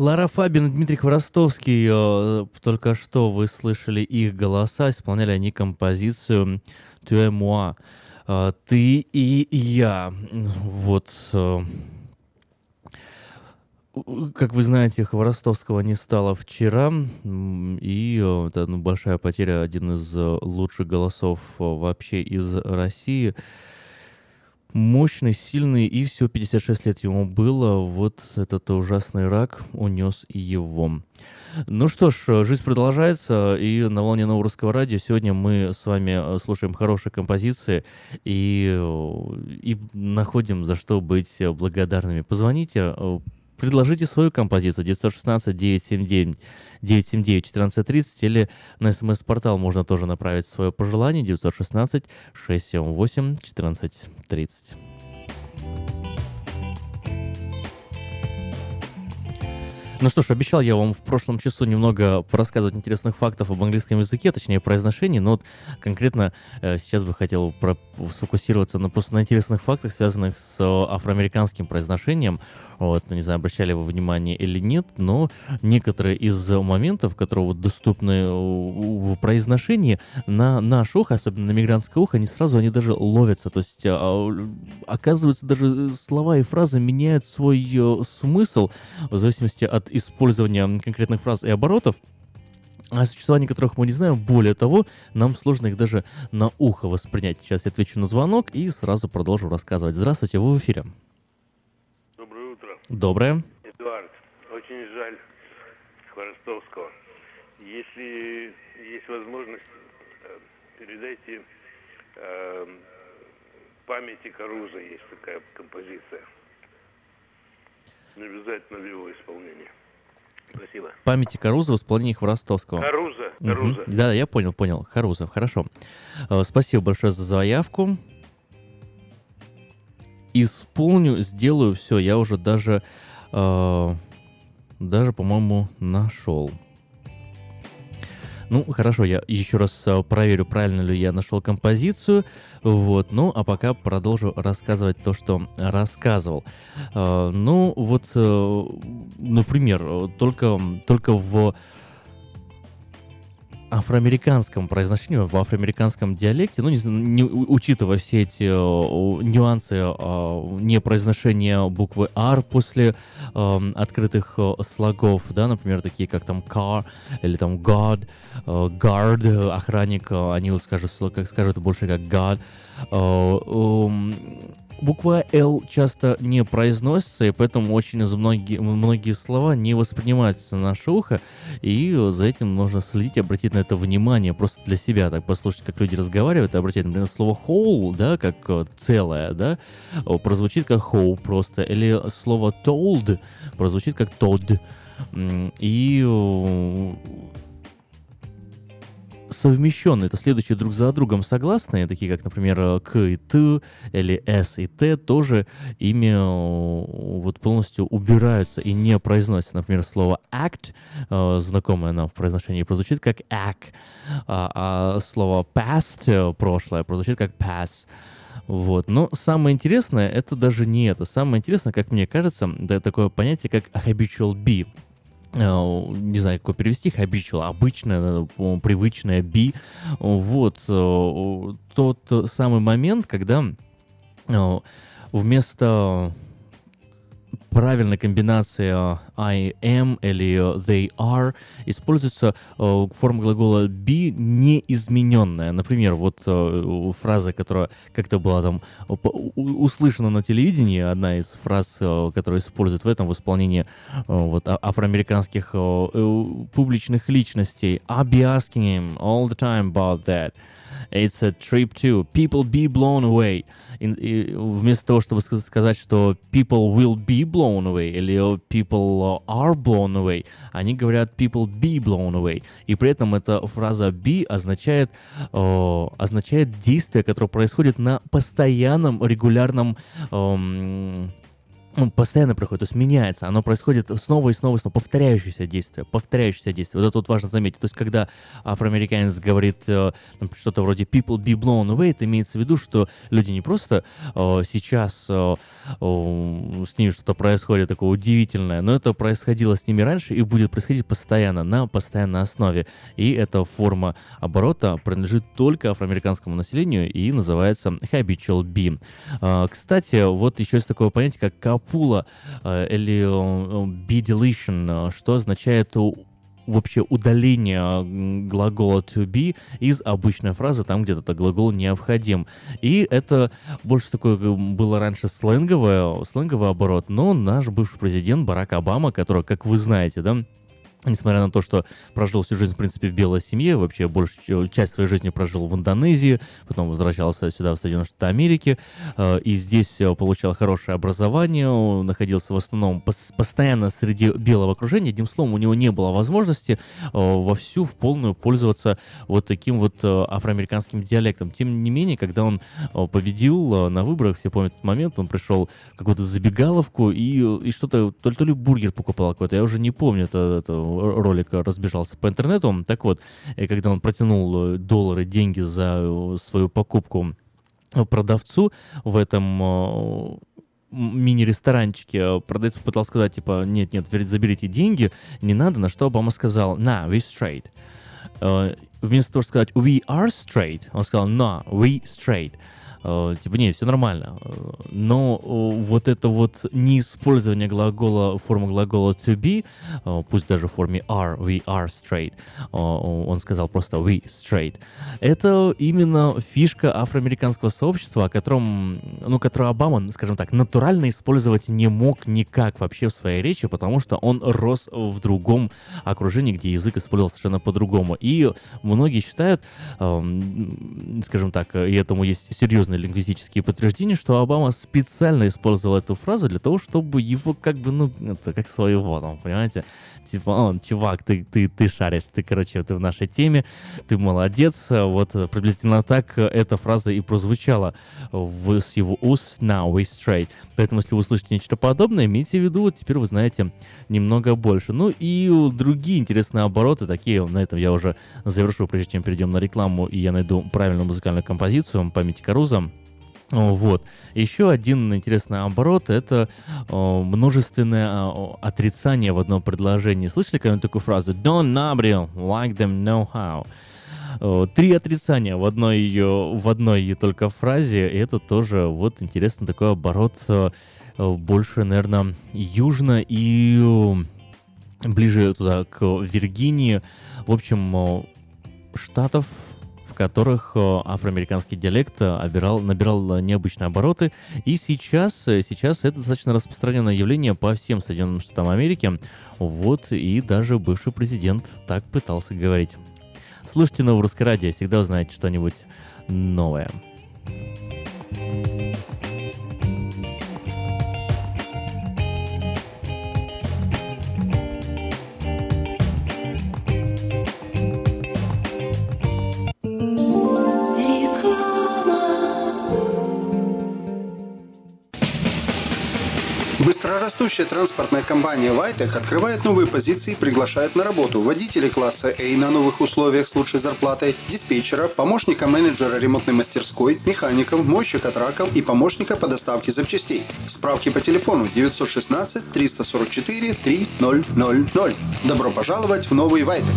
Лара Фабин и Дмитрий Хворостовский. э, Только что вы слышали их голоса. Исполняли они композицию «Tu et moi». Ты и я. Вот. э, Как вы знаете, Хворостовского не стало вчера, и э, это ну, большая потеря, один из лучших голосов вообще из России. Мощный, сильный, и всего 56 лет ему было. Вот этот ужасный рак унес его. Ну что ж, жизнь продолжается, и на волне нового русского радио сегодня мы с вами э, слушаем хорошие композиции и, э, и находим за что быть э, благодарными. Позвоните, предложите свою композицию 916-979 979-1430 или на смс-портал можно тоже направить свое пожелание 916-678-1430. Ну что ж, обещал я вам в прошлом часу немного порассказывать интересных фактов об английском языке, точнее произношении, но вот конкретно э, сейчас бы хотел про- сфокусироваться на просто на интересных фактах, связанных с э, афроамериканским произношением. Вот, ну, не знаю, обращали вы внимание или нет, но некоторые из моментов, которые вот доступны в произношении, на наш ухо, особенно на мигрантское ухо, они сразу, они даже ловятся. То есть, а, оказывается, даже слова и фразы меняют свой э, смысл в зависимости от использования конкретных фраз и оборотов о существовании которых мы не знаем. Более того, нам сложно их даже на ухо воспринять. Сейчас я отвечу на звонок и сразу продолжу рассказывать. Здравствуйте, вы в эфире. Доброе утро. Доброе. Эдуард, очень жаль Хворостовского. Если есть возможность, э, передайте э, памяти Каруза, есть такая композиция. Не обязательно в его исполнении. Спасибо. Памяти Каруза в исполнении Хворостовского. Каруза. Каруза. Да, я понял, понял. Харуза, хорошо. Э, Спасибо большое за заявку. Исполню, сделаю все. Я уже даже, э, даже, по-моему, нашел. Ну, хорошо, я еще раз э, проверю, правильно ли я нашел композицию. Вот, ну, а пока продолжу рассказывать то, что рассказывал. Э, Ну, вот, э, например, только, только в афроамериканском произношении, в афроамериканском диалекте, ну, не, не учитывая все эти э, нюансы э, непроизношения буквы R после эм, открытых э, слогов, да, например, такие как там car или там God, э, guard, э, охранник, э, они вот скажут, как скажут больше как God. Э, эм, Буква L часто не произносится, и поэтому очень из многие, многие слова не воспринимаются на наше ухо, и за этим нужно следить, обратить на это внимание, просто для себя так послушать, как люди разговаривают, и обратить, например, слово whole, да, как э, целое, да, о, прозвучит как whole просто, или слово told прозвучит как told, М, и э, совмещенные, это следующие друг за другом согласные, такие как, например, э, к и т, или с и т, тоже ими э, вот полностью убираются и не произносятся. Например, слово act, э, знакомое нам в произношении, прозвучит как act, а, а слово past, прошлое, прозвучит как pass. Вот. Но самое интересное, это даже не это. Самое интересное, как мне кажется, да, такое понятие, как habitual be не знаю, как его перевести, habitual, обычное, э, привычное be. Вот э, тот самый момент, когда э, вместо правильной комбинации э, I am или э, they are используется э, форма глагола be неизмененная. Например, вот фраза, которая как-то была там услышана на телевидении, одна из фраз, которую используют в этом в исполнении вот а- афроамериканских публичных личностей. I'll be asking him all the time about that. It's a trip too. People be blown away. И- вместо того, чтобы ска- сказать, что people will be blown away или э, people are blown away, они говорят people be blown away. И при этом эта фраза be означает, э, означает действие, которое происходит на постоянном, регулярном эм, ну, постоянно происходит, то есть меняется, оно происходит снова и снова и снова, повторяющееся действие, повторяющееся действие. Вот это вот важно заметить. То есть, когда афроамериканец говорит э, что-то вроде people be blown away, это имеется в виду, что люди не просто э, сейчас э, э, с ними что-то происходит такое удивительное, но это происходило с ними раньше и будет происходить постоянно, на постоянной основе. И эта форма оборота принадлежит только афроамериканскому населению и называется habitual be. А, Кстати, вот еще есть такое понятие, как капула э, или э, be deletion, э, что означает вообще удаление глагола to be из обычной фразы, там где этот глагол необходим. И это больше такое было раньше сленговое, сленговый оборот, но наш бывший президент Барак Обама, который, как вы знаете, да, Несмотря на то, что прожил всю жизнь, в принципе, в белой семье, вообще большую часть своей жизни прожил в Индонезии, потом возвращался сюда, в Соединенные Штаты Америки, э, и здесь э, получал хорошее образование, находился в основном пос- постоянно среди белого окружения, одним словом, у него не было возможности э, вовсю, в полную пользоваться вот таким вот афроамериканским диалектом. Тем не менее, когда он победил на выборах, все помнят этот момент, он пришел в какую-то забегаловку и, и что-то, то ли, то ли бургер покупал какой-то, я уже не помню, это, это ролик разбежался по интернету. Так вот, и когда он протянул э, доллары, деньги за э, свою покупку э, продавцу в этом э, мини-ресторанчике, э, продавец попытался сказать, типа, нет-нет, заберите деньги, не надо, на что Обама сказал, на, we straight. Э, Вместо того, чтобы сказать we are straight, он сказал no, we straight. Э, Типа, нет, все нормально. Э, Но э, вот это вот неиспользование глагола, формы глагола to be, пусть даже в форме are, we are straight, он сказал просто we straight, это именно фишка афроамериканского сообщества, о котором, ну, которую Обама, скажем так, натурально использовать не мог никак вообще в своей речи, потому что он рос в другом окружении, где язык использовался совершенно по-другому. И многие считают, эм, скажем так, и этому есть серьезные лингвистические подтверждения, что Обама специально использовал эту фразу для того, чтобы его как бы, ну, это как своего, там, понимаете? Типа, он, чувак, ты, ты, ты шаришь, ты, короче, ты в нашей теме, ты молодец. Вот приблизительно так эта фраза и прозвучала в, с его уст «Now we straight». Поэтому, если вы услышите нечто подобное, имейте в виду, вот теперь вы знаете немного больше. Ну и другие интересные обороты, такие, на этом я уже завершу, прежде чем перейдем на рекламу, и я найду правильную музыкальную композицию памяти Каруза. Вот. Еще один интересный оборот — это э, множественное э, отрицание в одном предложении. Слышали когда-нибудь такую фразу? Don't nobody like them know how. Э, Три отрицания в одной ее, в одной ее только фразе. И это тоже вот интересный такой оборот, э, э, больше, наверное, южно и э, ближе туда, к Виргинии. В общем, э, штатов, которых э, афроамериканский диалект э, обирал, набирал необычные обороты. И сейчас, э, сейчас это достаточно распространенное явление по всем Соединенным Штатам Америки. Вот, и даже бывший президент так пытался говорить. Слушайте новое русское радио, всегда узнаете что-нибудь новое. Быстрорастущая транспортная компания Вайтек открывает новые позиции и приглашает на работу водителей класса A на новых условиях с лучшей зарплатой, диспетчера, помощника менеджера ремонтной мастерской, механиков, мойщика траков и помощника по доставке запчастей. Справки по телефону 916 344 3000. Добро пожаловать в новый Вайтек.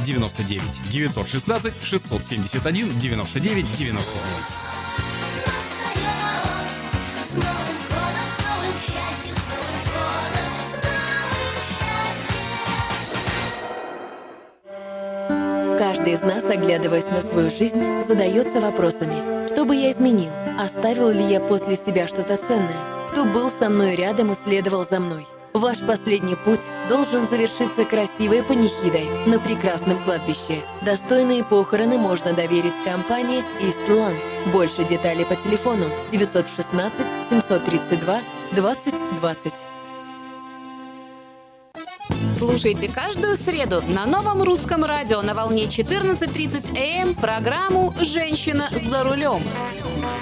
99 916 671 99 99. Каждый из нас, оглядываясь на свою жизнь, задается вопросами. Что бы я изменил? Оставил ли я после себя что-то ценное? Кто был со мной рядом и следовал за мной? Ваш последний путь должен завершиться красивой панихидой на прекрасном кладбище. Достойные похороны можно доверить компании Истлан. Больше деталей по телефону 916 732 2020. Слушайте каждую среду на новом русском радио на волне 14.30 АМ программу «Женщина за рулем».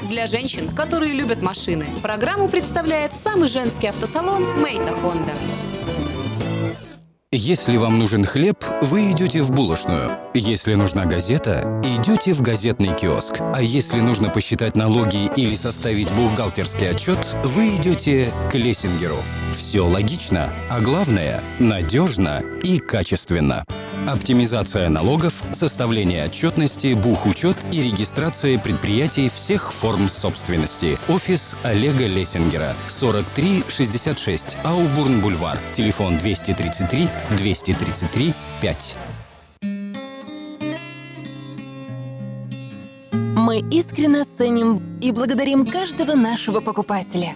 Для женщин, которые любят машины, программу представляет самый женский автосалон «Мейта Хонда». Если вам нужен хлеб, вы идете в булочную. Если нужна газета, идете в газетный киоск. А если нужно посчитать налоги или составить бухгалтерский отчет, вы идете к Лессингеру. Все логично, а главное – надежно и качественно. Оптимизация налогов, составление отчетности, бухучет и регистрация предприятий всех форм собственности. Офис Олега Лессингера. 4366 Аубурн-Бульвар. Телефон 233 233 5. Мы искренне ценим и благодарим каждого нашего покупателя.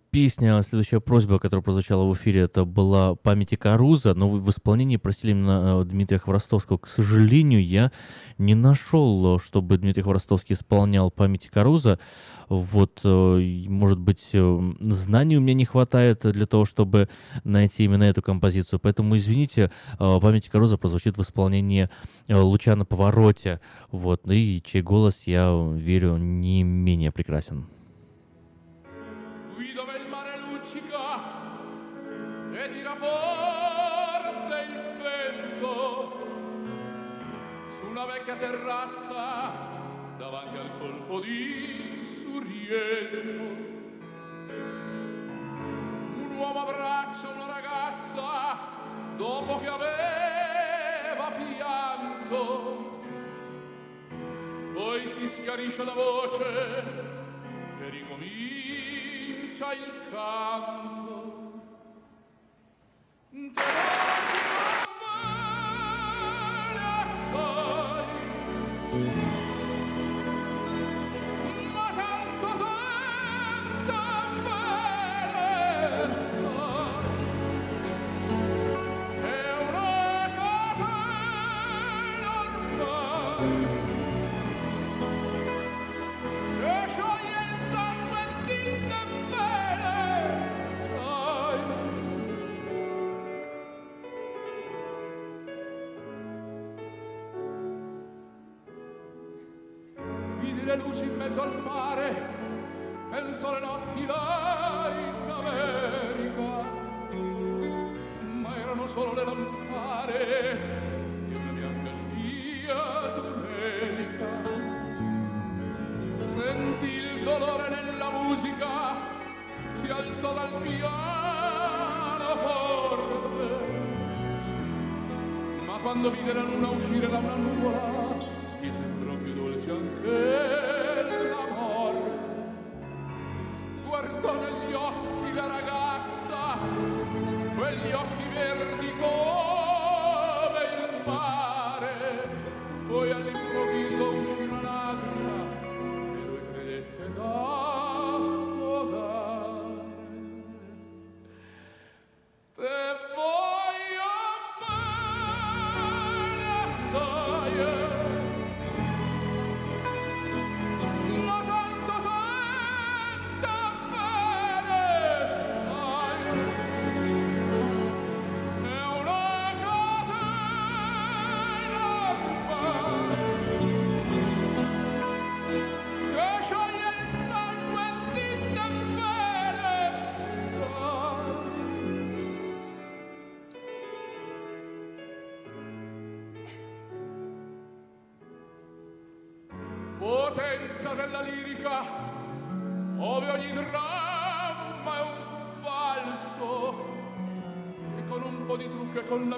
песня, следующая просьба, которая прозвучала в эфире, это была «Памяти Каруза», но в исполнении просили именно э, Дмитрия Хворостовского. К сожалению, я не нашел, э, чтобы Дмитрий Хворостовский исполнял «Памяти Каруза». Вот, э, может быть, знаний у меня не хватает для того, чтобы найти именно эту композицию. Поэтому, извините, «Памяти Каруза» прозвучит в исполнении «Луча на повороте». Вот, и чей голос, я верю, не менее прекрасен. larga terrazza davanti al golfo di Suriello. Un uomo abbraccia una ragazza dopo che aveva pianto. Poi si schiarisce la voce e ricomincia il canto. Te Thank you. luci in mezzo al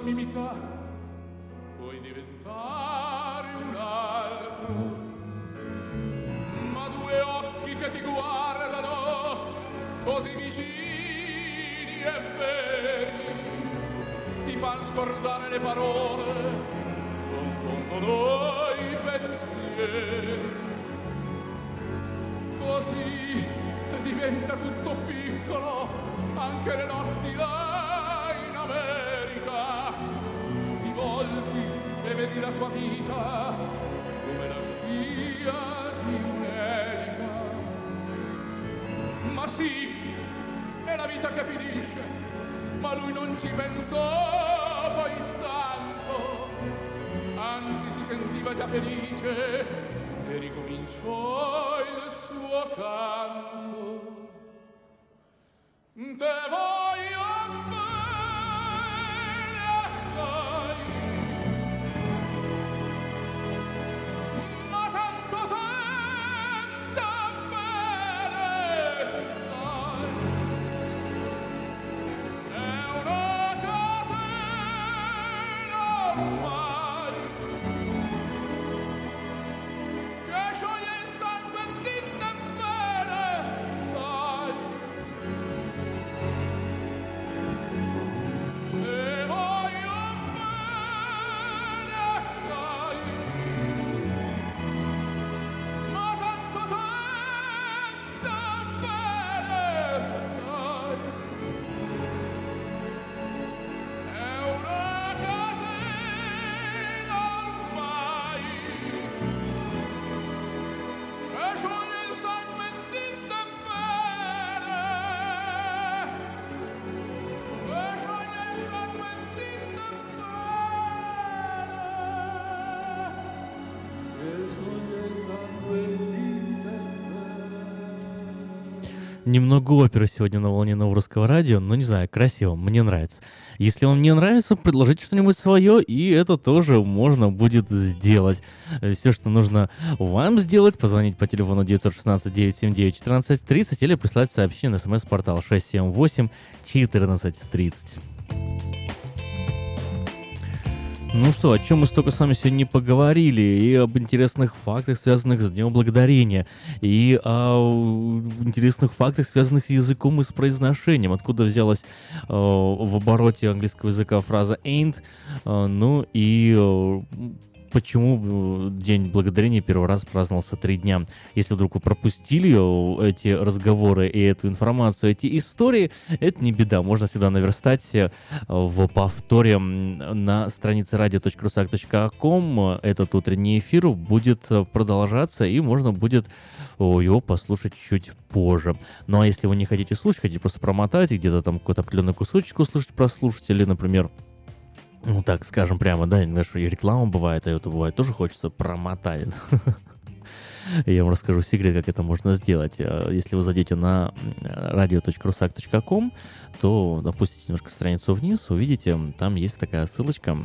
mímica Немного оперы сегодня на волне нового русского радио, но не знаю, красиво, мне нравится. Если вам не нравится, предложите что-нибудь свое, и это тоже можно будет сделать. Все, что нужно вам сделать, позвонить по телефону 916-979-1430 или прислать сообщение на смс-портал 678-1430. Ну что, о чем мы столько с вами сегодня поговорили, и об интересных фактах, связанных с Днем Благодарения, и о интересных фактах, связанных с языком и с произношением, откуда взялась э, в обороте английского языка фраза ain't, э, ну и э, почему э, День Благодарения первый раз праздновался три дня. Если вдруг вы пропустили э, эти разговоры и эту информацию, эти истории, это не беда. Можно всегда наверстать э, в повторе на странице radio.rusak.com. Этот утренний эфир будет продолжаться, и можно будет его послушать чуть позже. Ну а если вы не хотите слушать, хотите просто промотать и где-то там какой-то определенный кусочек услышать, прослушать, или, например, ну так скажем прямо, да, что и реклама бывает, а это бывает тоже хочется промотать. Я вам расскажу секрет, как это можно сделать. Э, Если вы зайдете на radio.rusak.com, то опустите немножко страницу вниз, увидите, там есть такая ссылочка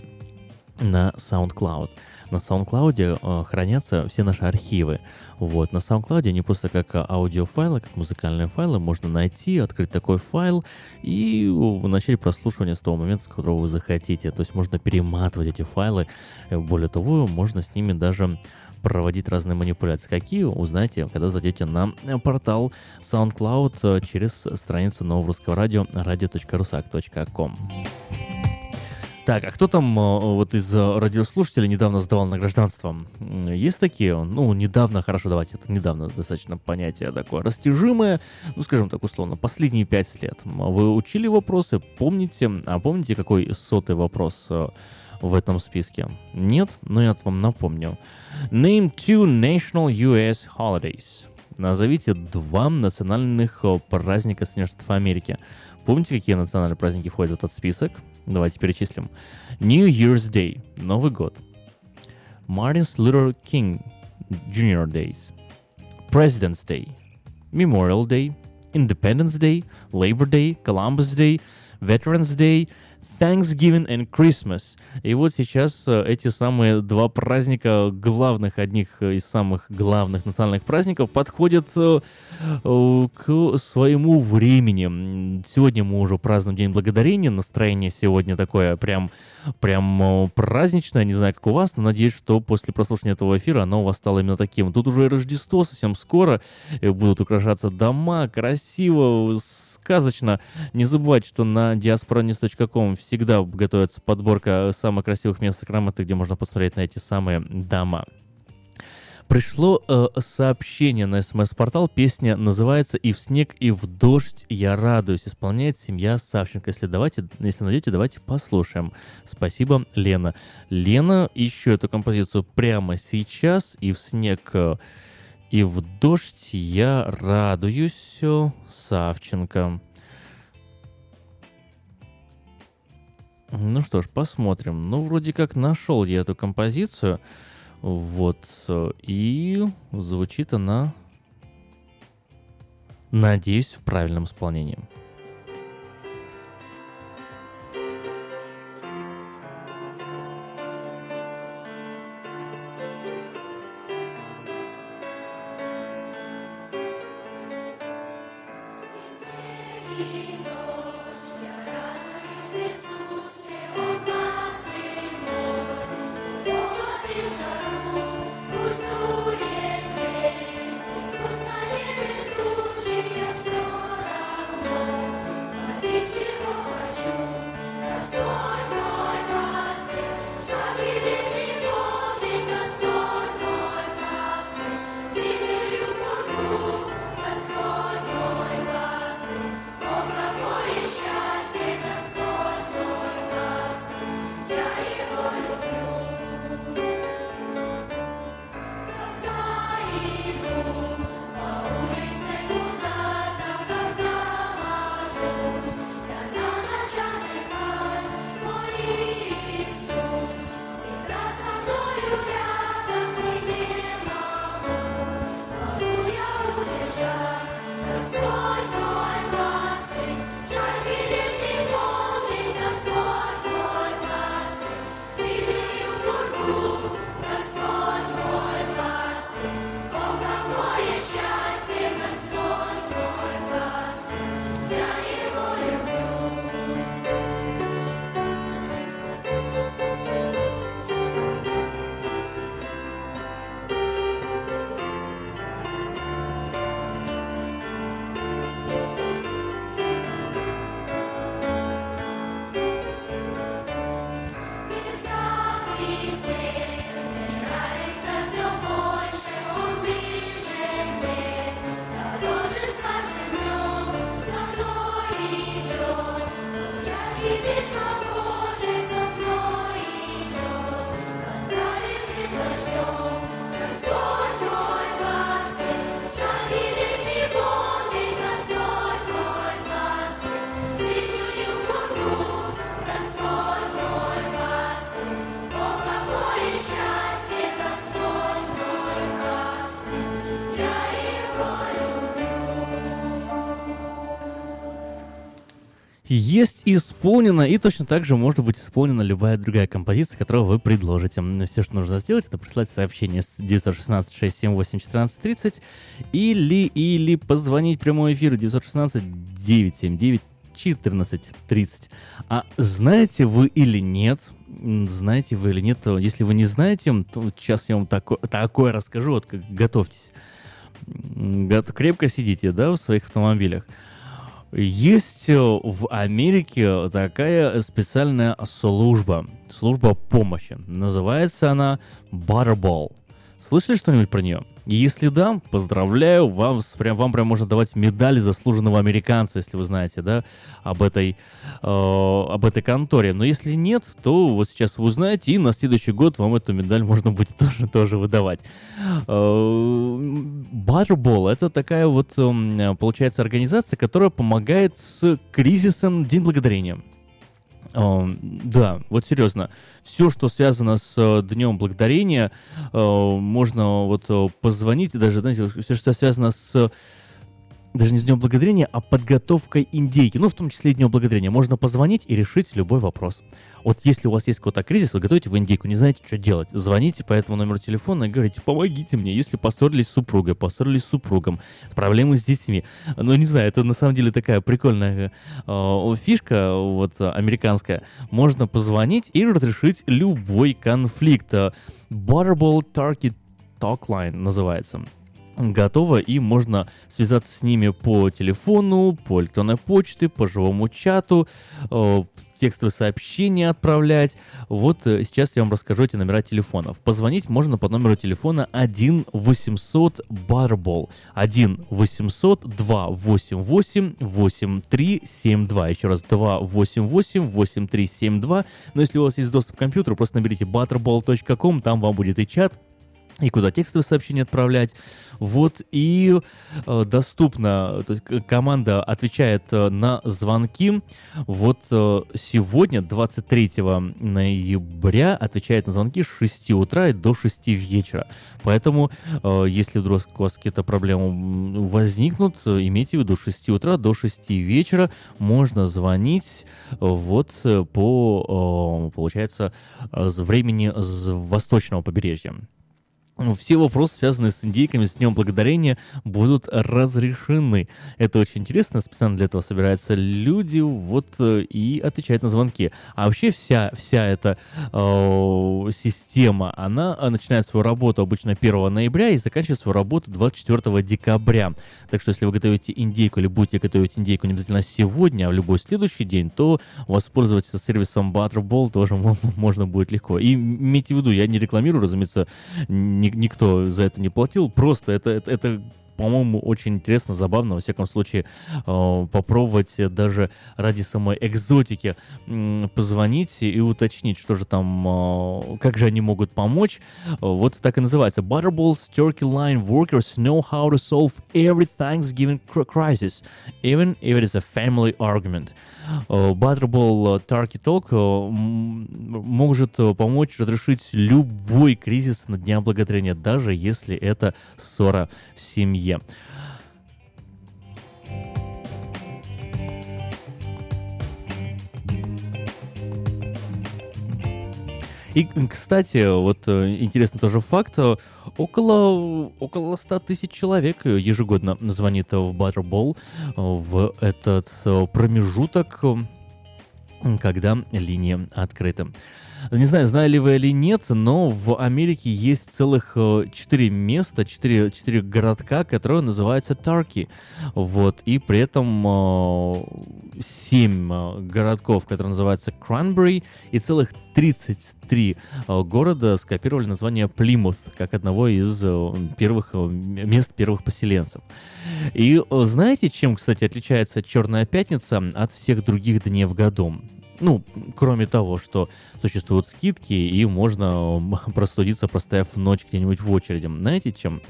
на SoundCloud. На SoundCloud э, хранятся все наши архивы. Вот, на SoundCloud они просто как э, аудиофайлы, как музыкальные файлы можно найти, открыть такой файл и э, начать прослушивание с того момента, с которого вы захотите. То есть можно перематывать эти файлы. Э, Более того, можно с ними даже проводить разные манипуляции. Какие, узнаете, когда зайдете на э, портал SoundCloud э, через страницу нового русского радио radio.rusak.com. Так, а кто там э, вот из э, радиослушателей недавно сдавал на гражданство? Есть такие? Ну, недавно, хорошо, давайте, это недавно достаточно понятие такое растяжимое, ну, скажем так, условно, последние пять лет. Вы учили вопросы, помните, а помните, какой сотый вопрос э, в этом списке? Нет? Ну, я вам напомню. Name two national US holidays. Назовите два национальных праздника Соединенных Штатов Америки. Помните, какие национальные праздники входят в этот список? Давайте перечислим. New Year's Day, Новый год. Martin Luther King Jr. Days. President's Day. Memorial Day. Independence Day. Labor Day. Columbus Day. Veterans Day. Thanksgiving and Christmas. И вот сейчас э, эти самые два праздника, главных, одних из самых главных национальных праздников, подходят э, э, к своему времени. Сегодня мы уже празднуем День Благодарения, настроение сегодня такое прям, прям э, праздничное, не знаю, как у вас, но надеюсь, что после прослушивания этого эфира оно у вас стало именно таким. Тут уже и Рождество совсем скоро, э, будут украшаться дома, красиво, сказочно. Не забывайте, что на diasporanews.com всегда готовится подборка самых красивых мест Сакрамента, где можно посмотреть на эти самые дома. Пришло э, сообщение на смс-портал. Песня называется «И в снег, и в дождь я радуюсь». Исполняет семья Савченко. Если, давайте, если найдете, давайте послушаем. Спасибо, Лена. Лена, ищу эту композицию прямо сейчас. «И в снег, э, и в дождь я радуюсь». Савченко. Ну что ж, посмотрим. Ну, вроде как нашел я эту композицию. Вот. И звучит она, надеюсь, в правильном исполнении. Исполнена, и точно так же может быть исполнена любая другая композиция, которую вы предложите. Все, что нужно сделать, это прислать сообщение с 916-678-1430 или, или позвонить в прямой эфир 916-979-1430. А знаете вы или нет, знаете вы или нет, если вы не знаете, то сейчас я вам тако- такое расскажу, вот готовьтесь. Крепко сидите, да, в своих автомобилях. Есть э, в Америке такая специальная служба, служба помощи. Называется она Butterball. Слышали что-нибудь про нее? Если да, поздравляю, вам, прям, вам прям можно давать медаль заслуженного американца, если вы знаете, да, об этой, э, об этой конторе. Но если нет, то вот сейчас вы узнаете, и на следующий год вам эту медаль можно будет тоже, тоже выдавать. Э, Butterball — это такая вот, эм, получается, организация, которая помогает с кризисом День Благодарения. Да, вот серьезно. Все, что связано с э, Днем Благодарения, э, можно вот э, позвонить, даже, знаете, все, что связано с даже не с Днем Благодарения, а подготовкой индейки. Ну, в том числе и Днем Благодарения. Можно позвонить и решить любой вопрос. Вот если у вас есть какой-то кризис, вы готовите в индейку, не знаете, что делать, звоните по этому номеру телефона и говорите, помогите мне, если поссорились с супругой, поссорились с супругом, проблемы с детьми. Ну, не знаю, это на самом деле такая прикольная э, фишка, вот, американская. Можно позвонить и разрешить любой конфликт. Э, Butterball Turkey Talk Line называется готово, и можно связаться с ними по телефону, по электронной почте, по живому чату, э, текстовые сообщения отправлять. Вот э, сейчас я вам расскажу эти номера телефонов. Позвонить можно по номеру телефона 1 800 Butterball. 1 800 288 8372. Еще раз 288 8372. Но если у вас есть доступ к компьютеру, просто наберите butterball.com, там вам будет и чат, и куда текстовые сообщения отправлять. Вот, и э, доступно, то есть команда отвечает э, на звонки. Вот э, сегодня, 23 ноября, отвечает на звонки с 6 утра и до 6 вечера. Поэтому, э, если вдруг у вас какие-то проблемы возникнут, имейте в виду, с 6 утра до 6 вечера можно звонить вот э, по, э, получается, э, времени с восточного побережья. Ну, Все вопросы, связанные с индейками, с Днем Благодарения, будут разрешены. Это очень интересно, специально для этого собираются люди, вот, э, и отвечают на звонки. А вообще вся, вся эта э, система, она э, начинает свою работу обычно 1 ноября и заканчивает свою работу 24 декабря. Так что если вы готовите индейку или будете готовить индейку не обязательно сегодня, а в любой следующий день, то воспользоваться сервисом Butterball тоже мо- можно будет легко. И имейте в виду, я не рекламирую, разумеется, ни- никто за это не платил, просто это, это, это по-моему, очень интересно, забавно, во всяком случае, э, попробовать даже ради самой экзотики позвонить и уточнить, что же там, э, как же они могут помочь. Вот так и называется. Butterballs Turkey Line workers know how to solve every Thanksgiving cr- crisis, even if it is a family argument. Э, Butterball э, Turkey Talk э, может помочь разрешить любой кризис на Дня Благодарения, даже если это ссора в семье. И, кстати, вот интересный тоже факт, около, около 100 тысяч человек э, ежегодно звонит в Butterball э, в этот э, промежуток, когда линия открыта. Не знаю, знали ли вы или нет, но в Америке есть целых э, четыре места, четыре, городка, которые называются Тарки. Вот, и при этом э, семь э, городков, которые называются Кранбери, и целых 33 э, города скопировали название Плимут, как одного из первых мест первых поселенцев. И знаете, чем, кстати, отличается Черная Пятница от всех других дней в году? Ну, кроме того, что существуют скидки, и можно простудиться, простояв ночь где-нибудь в очереди. Знаете чем?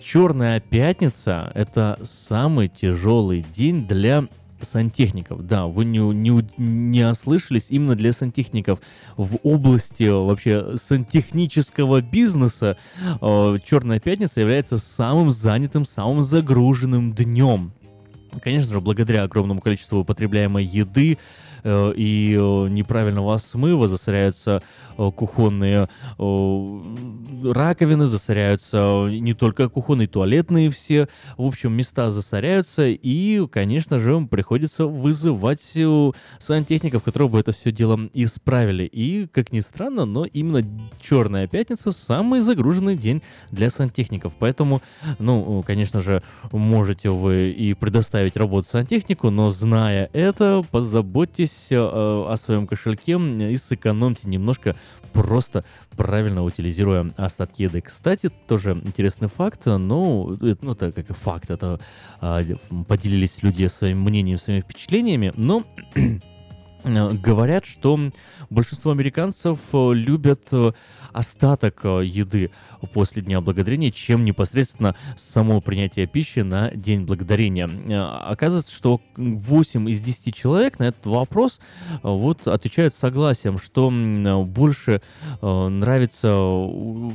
Черная пятница — это самый тяжелый день для сантехников. Да, вы не, не, не ослышались, именно для сантехников. В области вообще сантехнического бизнеса э, Черная пятница является самым занятым, самым загруженным днем. Конечно же, благодаря огромному количеству употребляемой еды и э, неправильного смыва засоряются э, кухонные э, раковины, засоряются не только кухонные, туалетные все. В общем, места засоряются, и, конечно же, приходится вызывать э, сантехников, которые бы это все дело исправили. И, как ни странно, но именно Черная пятница самый загруженный день для сантехников. Поэтому, ну, конечно же, можете вы и предоставить работу сантехнику, но зная это, позаботьтесь э, о своем кошельке и сэкономьте немножко, просто правильно утилизируя остатки еды. Кстати, тоже интересный факт, ну, это, ну, это как факт, это а, поделились люди своим мнением, своими впечатлениями, но говорят, что большинство американцев э, любят э, остаток э, еды после Дня Благодарения, чем непосредственно само принятие пищи на День Благодарения. Э, Оказывается, что 8 из 10 человек на этот вопрос э, вот отвечают согласием, что больше э, нравится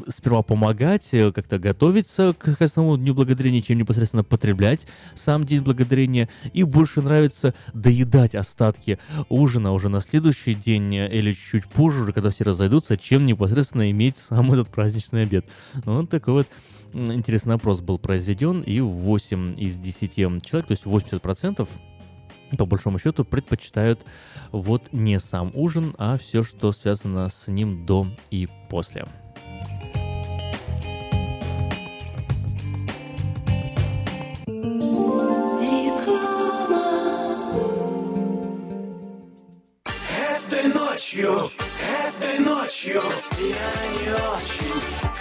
сперва помогать, как-то готовиться к, самому Дню Благодарения, чем непосредственно потреблять сам День Благодарения, и больше нравится доедать остатки ужина уже на следующий день или чуть позже, когда все разойдутся, чем непосредственно иметь сам этот праздничный обед. Вот такой вот интересный опрос был произведен, и 8 из 10 человек, то есть 80%, по большому счету, предпочитают вот не сам ужин, а все, что связано с ним до и после. Этой ночью, этой ночью я не очень.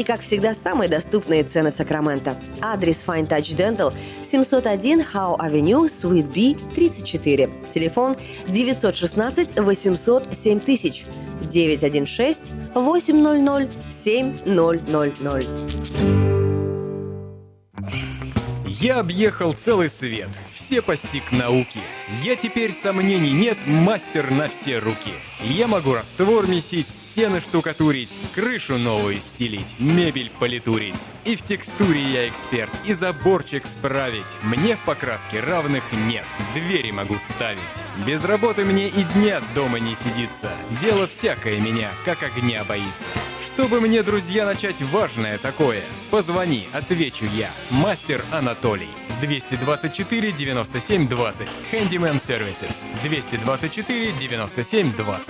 И, как всегда, самые доступные цены в Сакраменто. Адрес Fine Touch Dental 701 Howe Avenue, Suite B, 34. Телефон 916 800 7000 916 800 7000. Я объехал целый свет, все постиг науки. Я теперь сомнений нет, мастер на все руки. Я могу раствор месить, стены штукатурить, крышу новую стелить, мебель политурить. И в текстуре я эксперт, и заборчик справить. Мне в покраске равных нет, двери могу ставить. Без работы мне и дня дома не сидится. Дело всякое меня, как огня боится. Чтобы мне, друзья, начать важное такое, позвони, отвечу я. Мастер Анатолий. 224 97 20. Handyman Services. 224 97 20.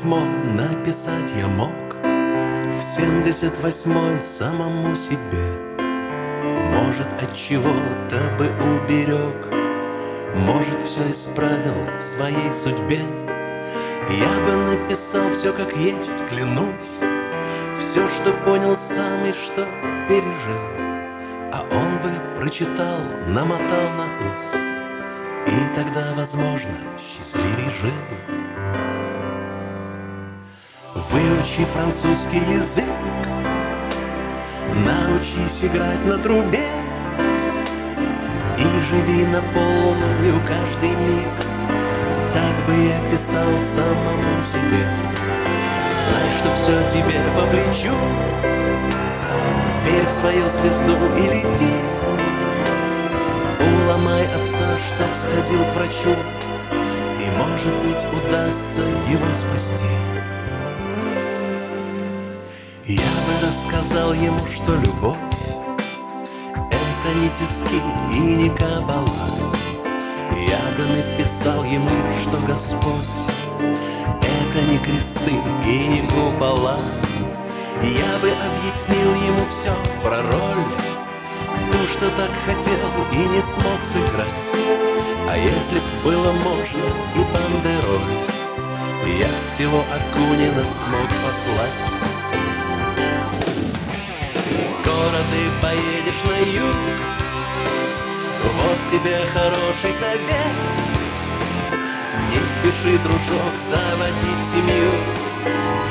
Письмо написать я мог. В семьдесят восьмой самому себе. Может, от чего-то бы уберег. Может, все исправил в своей судьбе. Я бы написал все как есть, клянусь. Все, что понял сам и что пережил. А он бы прочитал, намотал на ус. И тогда, возможно, счастливей жил Выучи французский язык. Научись играть на трубе. И живи на полную каждый миг. Так бы я писал самому себе. Знай, что все тебе по плечу. Верь в свою звезду и лети. Уломай отца, чтоб сходил к врачу. И, может быть, удастся его спасти я бы рассказал ему, что любовь Это не тиски и не кабала. Я бы написал ему, что Господь Это не кресты и не купола. Я бы объяснил ему все про роль То, что так хотел и не смог сыграть. А если б было можно и бандероль Я всего Акунина смог послать Скоро ты поедешь на юг. Вот тебе хороший совет. Не спеши, дружок, заводить семью.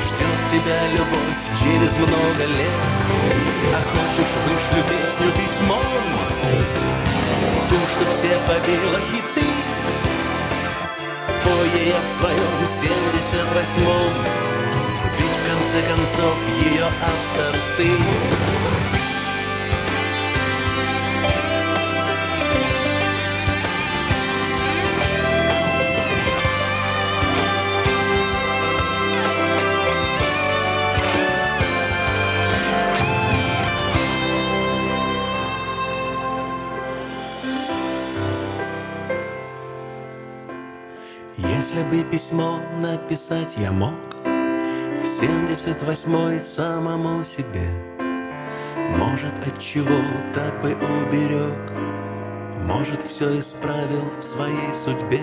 Ждет тебя любовь через много лет. А хочешь, вышлю песню письмом? Ту, что все побила хиты Спой я в своем семьдесят восьмом. Ведь в конце концов ее автор ты бы письмо написать я мог. В семьдесят восьмой самому себе. Может, от чего-то бы уберег. Может, все исправил в своей судьбе.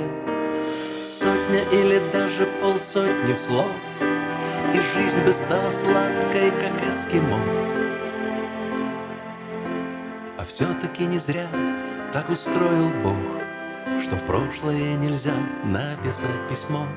Сотня или даже полсотни слов. И жизнь бы стала сладкой, как эскимо. А все-таки не зря так устроил Бог что в прошлое нельзя написать письмо.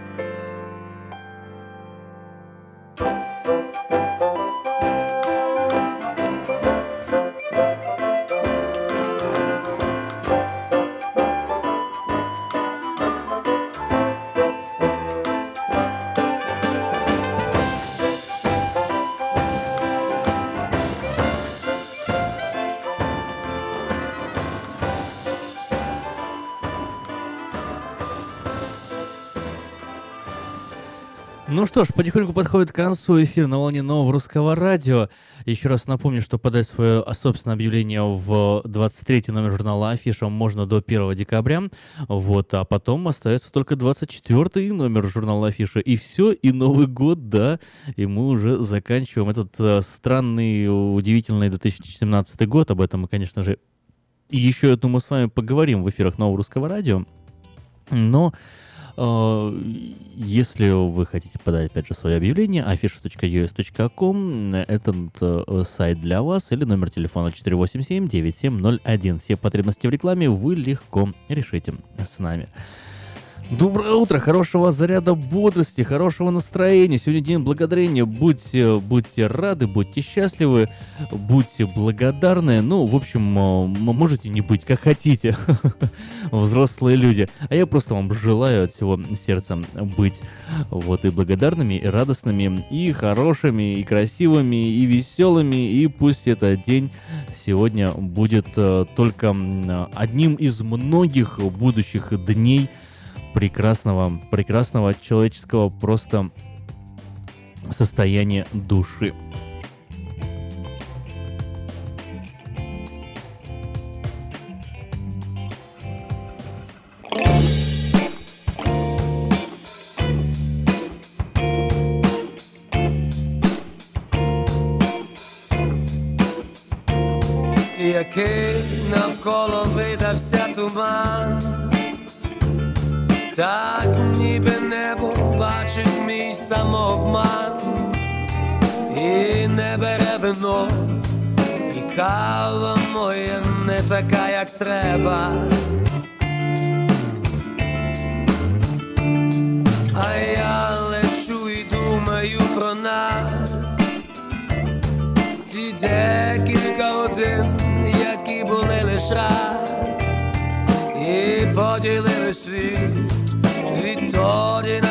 Что ж, потихоньку подходит к концу эфир на волне нового русского радио. Еще раз напомню, что подать свое собственное объявление в 23 номер журнала Афиша можно до 1 декабря. Вот, а потом остается только 24 номер журнала Афиша. И все, и Новый год, да. И мы уже заканчиваем этот э, странный, удивительный 2017 год. Об этом мы, конечно же, еще, я думаю, с вами поговорим в эфирах нового русского радио. Но если вы хотите подать, опять же, свое объявление, afisha.us.com, этот э, сайт для вас, или номер телефона 487-9701. Все потребности в рекламе вы легко решите с нами. Доброе утро, хорошего заряда бодрости, хорошего настроения. Сегодня день благодарения. Будьте, будьте рады, будьте счастливы, будьте благодарны. Ну, в общем, э, можете не быть, как хотите, взрослые люди. А я просто вам желаю от всего сердца быть вот и благодарными, и радостными, и хорошими, и красивыми, и веселыми. И пусть этот день сегодня будет э, только одним из многих будущих дней, прекрасного, прекрасного человеческого просто состояния души. який навколо видався туман, так ніби небо бачить мій самообман, і не бере вино, і кава моя не така, як треба. А я лечу і думаю про нас ті декілька годин, які були лиш раз, і поділили світ. 昨天的